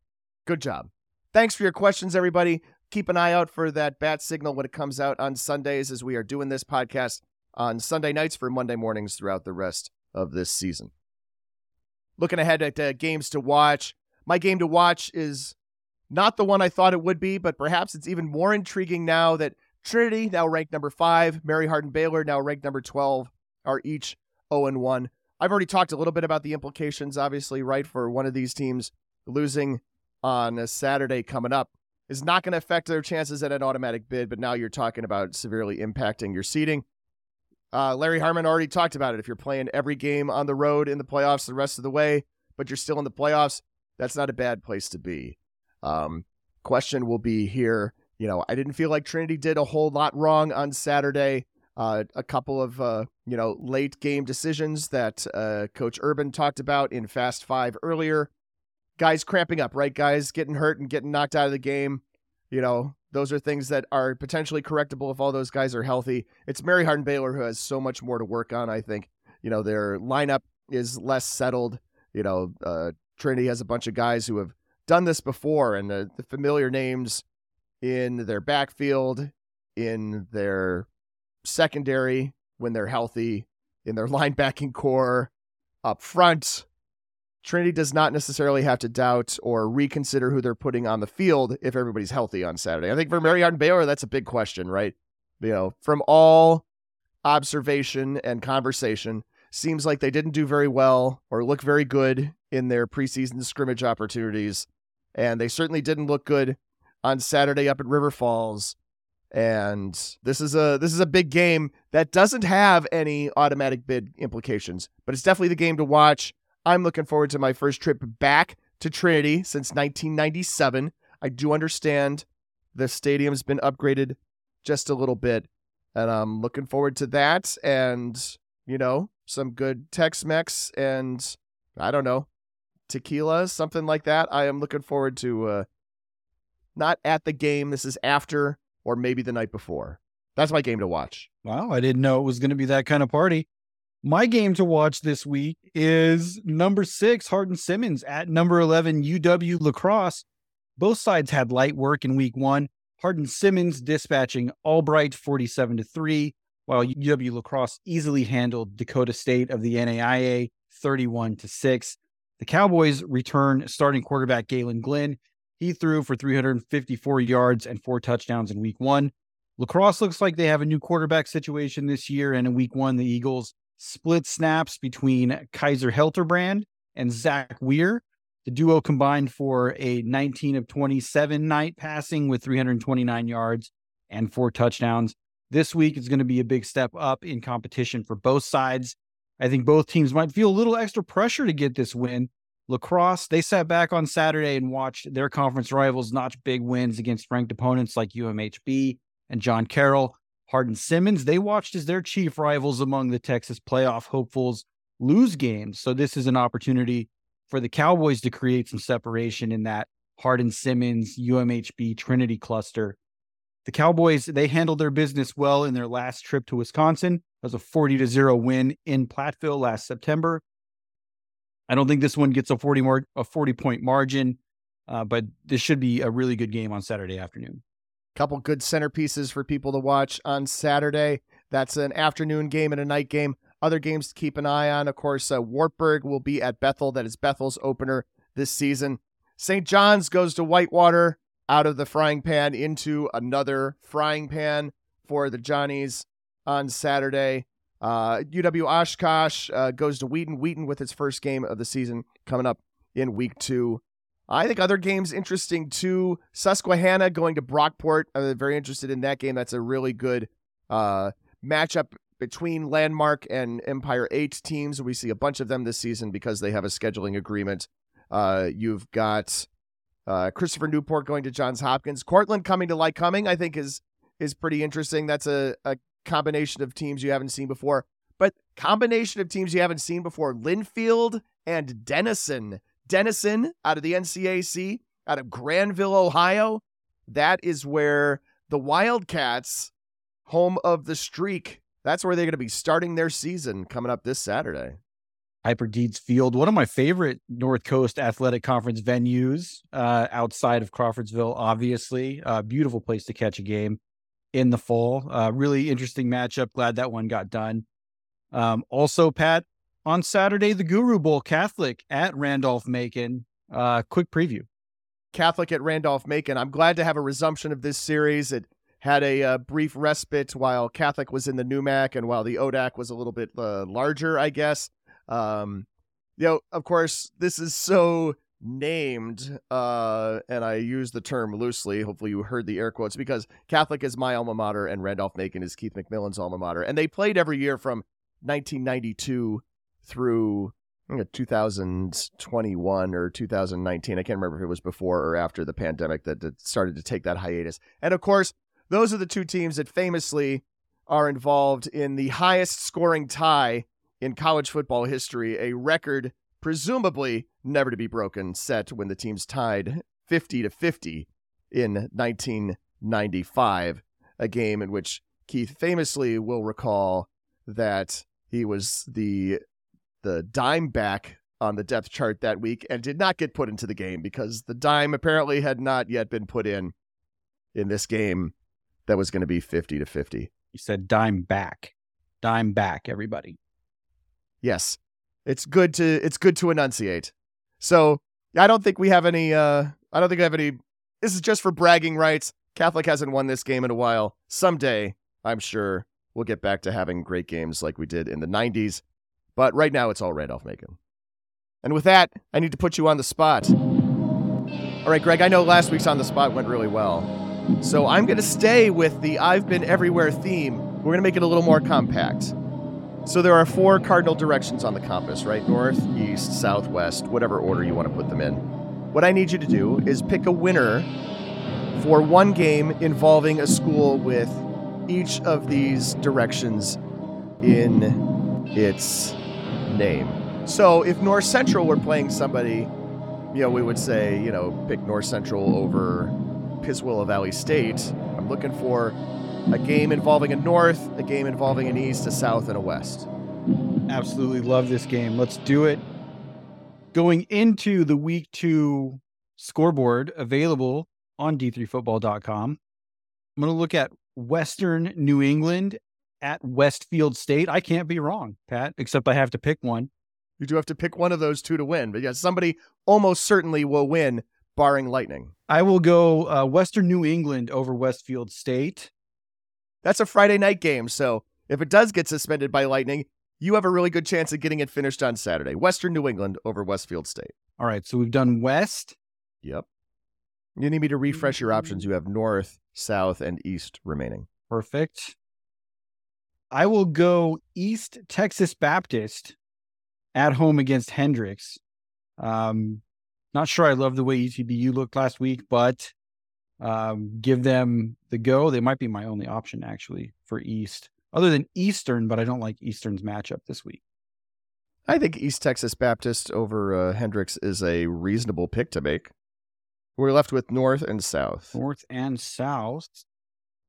Good job. Thanks for your questions, everybody. Keep an eye out for that bat signal when it comes out on Sundays as we are doing this podcast on Sunday nights for Monday mornings throughout the rest of this season. Looking ahead at uh, games to watch, my game to watch is not the one I thought it would be, but perhaps it's even more intriguing now that Trinity, now ranked number five, Mary Hardin Baylor, now ranked number 12, are each 0 1. I've already talked a little bit about the implications, obviously, right, for one of these teams losing on a Saturday coming up is not going to affect their chances at an automatic bid, but now you're talking about severely impacting your seeding. Uh, Larry Harmon already talked about it. If you're playing every game on the road in the playoffs the rest of the way, but you're still in the playoffs, that's not a bad place to be. Um, question will be here. You know, I didn't feel like Trinity did a whole lot wrong on Saturday. Uh, a couple of uh, you know late game decisions that uh, Coach Urban talked about in Fast Five earlier. Guys cramping up, right? Guys getting hurt and getting knocked out of the game. You know, those are things that are potentially correctable if all those guys are healthy. It's Mary Hardin Baylor who has so much more to work on. I think you know their lineup is less settled. You know, uh, Trinity has a bunch of guys who have done this before, and the, the familiar names in their backfield, in their secondary when they're healthy, in their linebacking core, up front. Trinity does not necessarily have to doubt or reconsider who they're putting on the field if everybody's healthy on Saturday. I think for Mary Hardin Baylor, that's a big question, right? You know, from all observation and conversation, seems like they didn't do very well or look very good in their preseason scrimmage opportunities and they certainly didn't look good on Saturday up at River Falls. And this is a this is a big game that doesn't have any automatic bid implications, but it's definitely the game to watch. I'm looking forward to my first trip back to Trinity since 1997. I do understand the stadium's been upgraded just a little bit, and I'm looking forward to that. And you know, some good Tex-Mex and I don't know, tequila, something like that. I am looking forward to uh, not at the game. This is after or maybe the night before. That's my game to watch. Wow, I didn't know it was going to be that kind of party. My game to watch this week is number six, Hardin Simmons at number 11, UW La Crosse. Both sides had light work in week one. Hardin Simmons dispatching Albright 47 to 3, while UW La Crosse easily handled Dakota State of the NAIA 31 to 6. The Cowboys return starting quarterback Galen Glenn. He threw for 354 yards and four touchdowns in week one. La Crosse looks like they have a new quarterback situation this year. And in week one, the Eagles split snaps between Kaiser Helterbrand and Zach Weir. The duo combined for a 19 of 27 night passing with 329 yards and four touchdowns. This week is going to be a big step up in competition for both sides. I think both teams might feel a little extra pressure to get this win. La Crosse, they sat back on Saturday and watched their conference rivals notch big wins against ranked opponents like UMHB and John Carroll. Hardin Simmons, they watched as their chief rivals among the Texas playoff hopefuls lose games. So this is an opportunity for the Cowboys to create some separation in that Hardin Simmons UMHB Trinity cluster. The Cowboys, they handled their business well in their last trip to Wisconsin. It was a 40 to 0 win in Platteville last September. I don't think this one gets a 40 more a 40 point margin, uh, but this should be a really good game on Saturday afternoon. Couple good centerpieces for people to watch on Saturday. That's an afternoon game and a night game. Other games to keep an eye on, of course, uh, Wartburg will be at Bethel. That is Bethel's opener this season. St. John's goes to Whitewater out of the frying pan into another frying pan for the Johnnies on Saturday. Uh, UW Oshkosh uh, goes to Wheaton. Wheaton with its first game of the season coming up in week two. I think other games interesting too. Susquehanna going to Brockport. I'm very interested in that game. That's a really good uh, matchup between Landmark and Empire 8 teams. We see a bunch of them this season because they have a scheduling agreement. Uh, you've got uh, Christopher Newport going to Johns Hopkins. Cortland coming to Lycoming, I think, is is pretty interesting. That's a, a combination of teams you haven't seen before. But combination of teams you haven't seen before, Linfield and Denison. Denison out of the NCAC, out of Granville, Ohio. That is where the Wildcats, home of the streak, that's where they're going to be starting their season coming up this Saturday. Piper Deeds Field, one of my favorite North Coast Athletic Conference venues uh, outside of Crawfordsville, obviously. Uh, beautiful place to catch a game in the fall. Uh, really interesting matchup. Glad that one got done. Um, also, Pat, on Saturday, the Guru Bowl Catholic at Randolph Macon. Uh, quick preview. Catholic at Randolph Macon. I'm glad to have a resumption of this series. It had a uh, brief respite while Catholic was in the NEWMAC and while the ODAC was a little bit uh, larger, I guess. Um, you know, of course, this is so named, uh, and I use the term loosely. Hopefully, you heard the air quotes because Catholic is my alma mater and Randolph Macon is Keith McMillan's alma mater, and they played every year from 1992 through 2021 or 2019. I can't remember if it was before or after the pandemic that, that started to take that hiatus. And of course, those are the two teams that famously are involved in the highest scoring tie in college football history, a record presumably never to be broken, set when the teams tied 50 to 50 in 1995, a game in which Keith famously will recall that he was the the dime back on the depth chart that week and did not get put into the game because the dime apparently had not yet been put in in this game that was going to be 50 to 50. You said dime back. Dime back, everybody. Yes. It's good to it's good to enunciate. So, I don't think we have any uh I don't think I have any this is just for bragging rights. Catholic hasn't won this game in a while. Someday, I'm sure we'll get back to having great games like we did in the 90s. But right now, it's all Randolph Macon. And with that, I need to put you on the spot. All right, Greg, I know last week's on the spot went really well. So I'm going to stay with the I've been everywhere theme. We're going to make it a little more compact. So there are four cardinal directions on the compass, right? North, east, south, west, whatever order you want to put them in. What I need you to do is pick a winner for one game involving a school with each of these directions in its name. So if North Central were playing somebody, you know, we would say, you know, pick North Central over Piswilla Valley State. I'm looking for a game involving a North, a game involving an East, a South, and a West. Absolutely love this game. Let's do it. Going into the week two scoreboard available on d3football.com, I'm going to look at Western New England at Westfield State. I can't be wrong, Pat, except I have to pick one. You do have to pick one of those two to win, but yes, somebody almost certainly will win, barring lightning. I will go uh, Western New England over Westfield State. That's a Friday night game, so if it does get suspended by lightning, you have a really good chance of getting it finished on Saturday. Western New England over Westfield State. All right, so we've done West. Yep. You need me to refresh your options. You have North, South, and East remaining. Perfect. I will go East Texas Baptist at home against Hendrix. Um, not sure I love the way ETBU looked last week, but um, give them the go. They might be my only option actually for East, other than Eastern, but I don't like Eastern's matchup this week. I think East Texas Baptist over uh, Hendrix is a reasonable pick to make. We're left with North and South. North and South.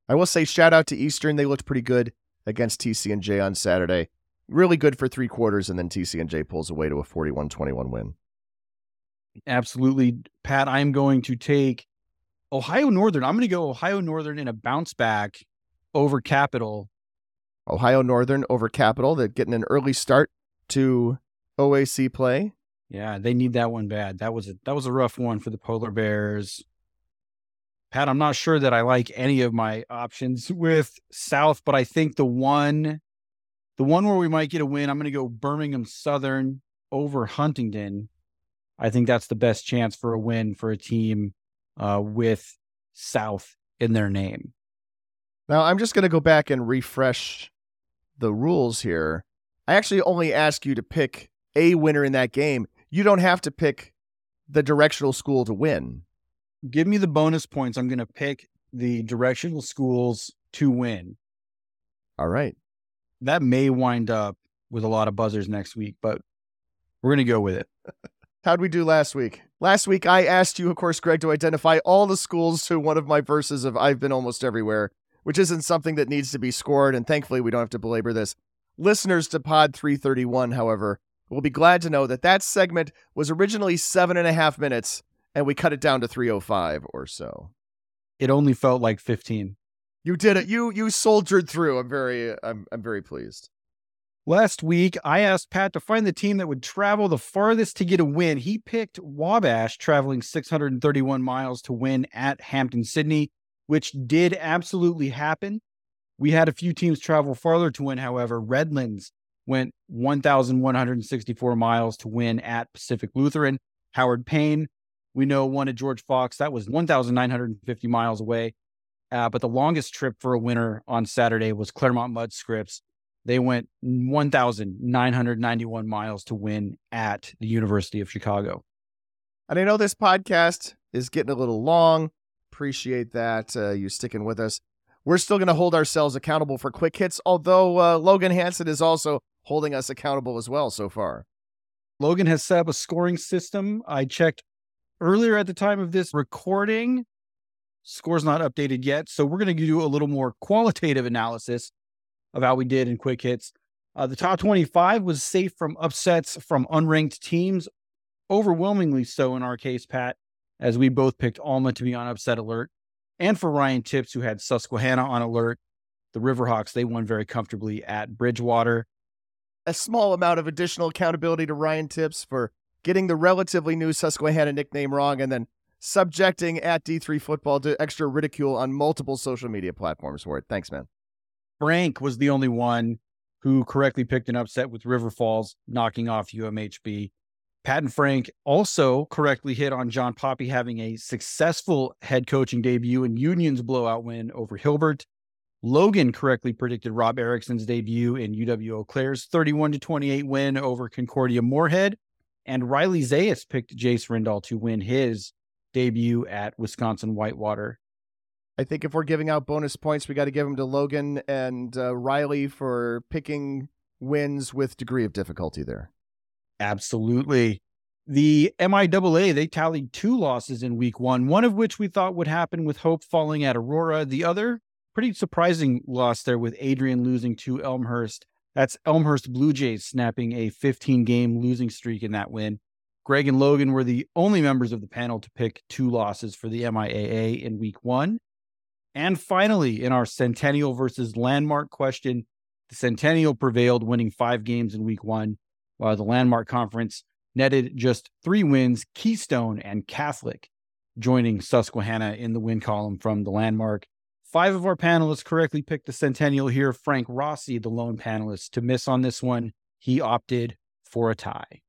I will say shout out to Eastern. They looked pretty good against TCNJ on Saturday. Really good for three quarters, and then TCNJ pulls away to a 41-21 win. Absolutely, Pat. I'm going to take Ohio Northern. I'm going to go Ohio Northern in a bounce back over Capital. Ohio Northern over Capital. They're getting an early start to OAC play. Yeah, they need that one bad. That was a that was a rough one for the Polar Bears. Pat, I'm not sure that I like any of my options with South, but I think the one the one where we might get a win, I'm going to go Birmingham Southern over Huntingdon. I think that's the best chance for a win for a team uh, with South in their name. Now, I'm just going to go back and refresh the rules here. I actually only ask you to pick a winner in that game. You don't have to pick the directional school to win. Give me the bonus points. I'm going to pick the directional schools to win. All right. That may wind up with a lot of buzzers next week, but we're going to go with it. How'd we do last week? Last week, I asked you, of course, Greg, to identify all the schools to one of my verses of I've been almost everywhere, which isn't something that needs to be scored. And thankfully, we don't have to belabor this. Listeners to Pod 331, however, will be glad to know that that segment was originally seven and a half minutes, and we cut it down to 305 or so. It only felt like 15. You did it. You you soldiered through. I'm very I'm I'm very pleased. Last week, I asked Pat to find the team that would travel the farthest to get a win. He picked Wabash, traveling 631 miles to win at Hampden-Sydney, which did absolutely happen. We had a few teams travel farther to win, however. Redlands went 1,164 miles to win at Pacific Lutheran. Howard Payne, we know, won at George Fox. That was 1,950 miles away. Uh, but the longest trip for a winner on Saturday was Claremont Mudd Scripps. They went 1,991 miles to win at the University of Chicago. And I know this podcast is getting a little long. Appreciate that uh, you sticking with us. We're still going to hold ourselves accountable for quick hits, although uh, Logan Hanson is also holding us accountable as well so far. Logan has set up a scoring system. I checked earlier at the time of this recording. Score's not updated yet. So we're going to do a little more qualitative analysis of how we did in quick hits. Uh, the top 25 was safe from upsets from unranked teams, overwhelmingly so in our case, Pat, as we both picked Alma to be on upset alert. And for Ryan Tipps, who had Susquehanna on alert, the Riverhawks, they won very comfortably at Bridgewater. A small amount of additional accountability to Ryan Tipps for getting the relatively new Susquehanna nickname wrong and then subjecting at D3 football to extra ridicule on multiple social media platforms for it. Thanks, man. Frank was the only one who correctly picked an upset with River Falls, knocking off UMHB. Pat and Frank also correctly hit on John Poppy having a successful head coaching debut in Union's blowout win over Hilbert. Logan correctly predicted Rob Erickson's debut in UW Eau Claire's 31 to 28 win over Concordia Moorhead. And Riley Zayas picked Jace Rindahl to win his debut at Wisconsin Whitewater. I think if we're giving out bonus points, we got to give them to Logan and uh, Riley for picking wins with degree of difficulty there. Absolutely. The MIAA, they tallied two losses in week one, one of which we thought would happen with Hope falling at Aurora. The other, pretty surprising loss there with Adrian losing to Elmhurst. That's Elmhurst Blue Jays snapping a 15 game losing streak in that win. Greg and Logan were the only members of the panel to pick two losses for the MIAA in week one. And finally, in our Centennial versus Landmark question, the Centennial prevailed, winning five games in week one, while the Landmark Conference netted just three wins, Keystone and Catholic joining Susquehanna in the win column from the Landmark. Five of our panelists correctly picked the Centennial here. Frank Rossi, the lone panelist, to miss on this one. He opted for a tie.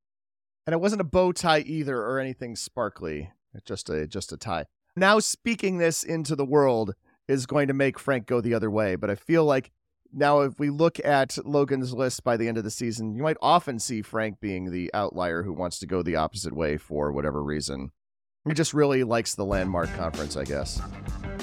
And it wasn't a bow tie either or anything sparkly. Just a just a tie. Now speaking this into the world is going to make Frank go the other way, but I feel like now if we look at Logan's list by the end of the season, you might often see Frank being the outlier who wants to go the opposite way for whatever reason. He just really likes the landmark conference, I guess.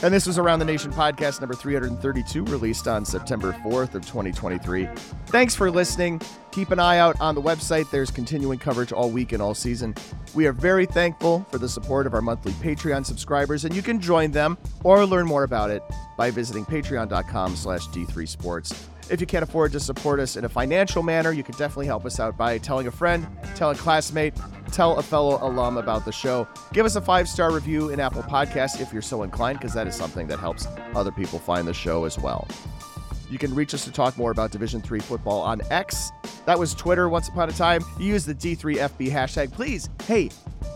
And this was Around the Nation podcast number 332, released on September 4th of 2023. Thanks for listening. Keep an eye out on the website. There's continuing coverage all week and all season. We are very thankful for the support of our monthly Patreon subscribers, and you can join them or learn more about it by visiting patreon.com slash d3sports. If you can't afford to support us in a financial manner, you can definitely help us out by telling a friend, tell a classmate, tell a fellow alum about the show. Give us a five star review in Apple Podcasts if you're so inclined, because that is something that helps other people find the show as well. You can reach us to talk more about Division Three football on X. That was Twitter once upon a time. You use the D3FB hashtag. Please, hey,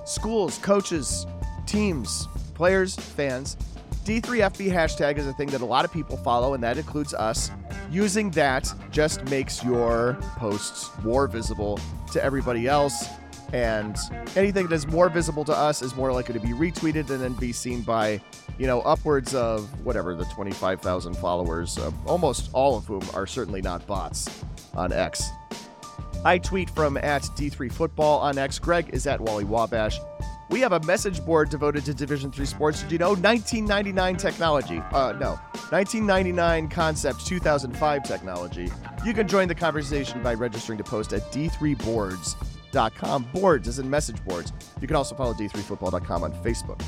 schools, coaches, teams, players, fans, D3FB hashtag is a thing that a lot of people follow, and that includes us. Using that just makes your posts more visible to everybody else. And anything that is more visible to us is more likely to be retweeted and then be seen by, you know, upwards of whatever the 25,000 followers, uh, almost all of whom are certainly not bots on X. I tweet from at D3Football on X. Greg is at Wally Wabash. We have a message board devoted to Division Three sports. Did you know 1999 technology? Uh, no, 1999 concept, 2005 technology. You can join the conversation by registering to post at d3boards.com. Boards is in message boards. You can also follow d3football.com on Facebook.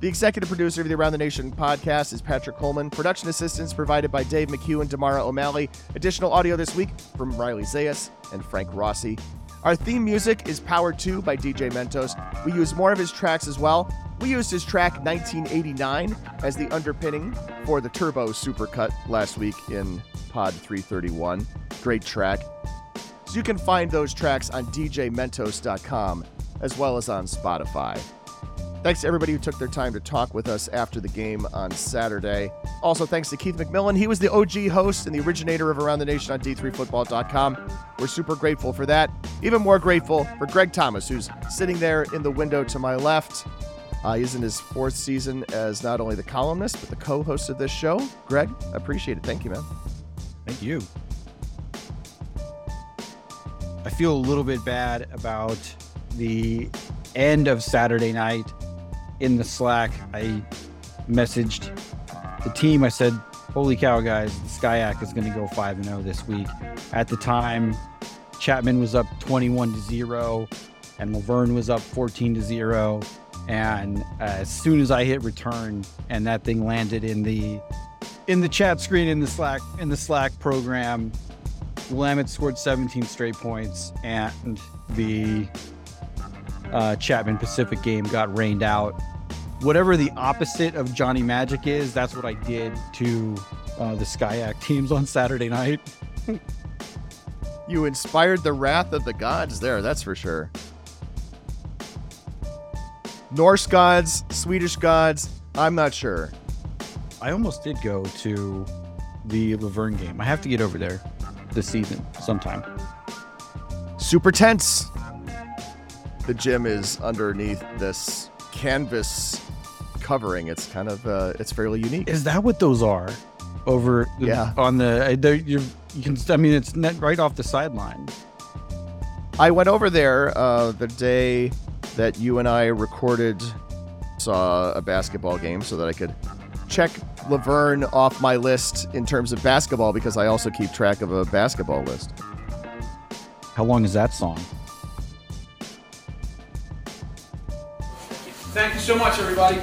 The executive producer of the Around the Nation podcast is Patrick Coleman. Production assistance provided by Dave McHugh and Damara O'Malley. Additional audio this week from Riley Zayas and Frank Rossi. Our theme music is Power 2 by DJ Mentos. We use more of his tracks as well. We used his track 1989 as the underpinning for the Turbo Supercut last week in Pod 331. Great track. So you can find those tracks on djmentos.com as well as on Spotify. Thanks to everybody who took their time to talk with us after the game on Saturday. Also, thanks to Keith McMillan. He was the OG host and the originator of Around the Nation on D3Football.com. We're super grateful for that. Even more grateful for Greg Thomas, who's sitting there in the window to my left. Uh, he's in his fourth season as not only the columnist, but the co host of this show. Greg, appreciate it. Thank you, man. Thank you. I feel a little bit bad about the end of Saturday night in the Slack. I messaged the team. I said, Holy cow, guys, the SCIAC is going to go 5 0 this week. At the time, Chapman was up 21 to 0, and La Verne was up 14 to 0. And as soon as I hit return and that thing landed in the in the chat screen in the Slack in the Slack program, Willamette scored 17 straight points, and the uh, Chapman Pacific game got rained out. Whatever the opposite of Johnnie Magic is, that's what I did to uh, the SCIAC teams on Saturday night. you inspired the wrath of the gods there, that's for sure. Norse gods, Swedish gods, I'm not sure. I almost did go to the La Verne game. I have to get over there this season sometime. Super tense. The gym is underneath this canvas covering. It's kind of uh, it's fairly unique. Is that what those are? Over Yeah. on the you you can I mean it's net right off the sideline. I went over there uh, the day that you and I recorded, saw a basketball game so that I could check La Verne off my list in terms of basketball because I also keep track of a basketball list. How long is that song? Thank you so much, everybody.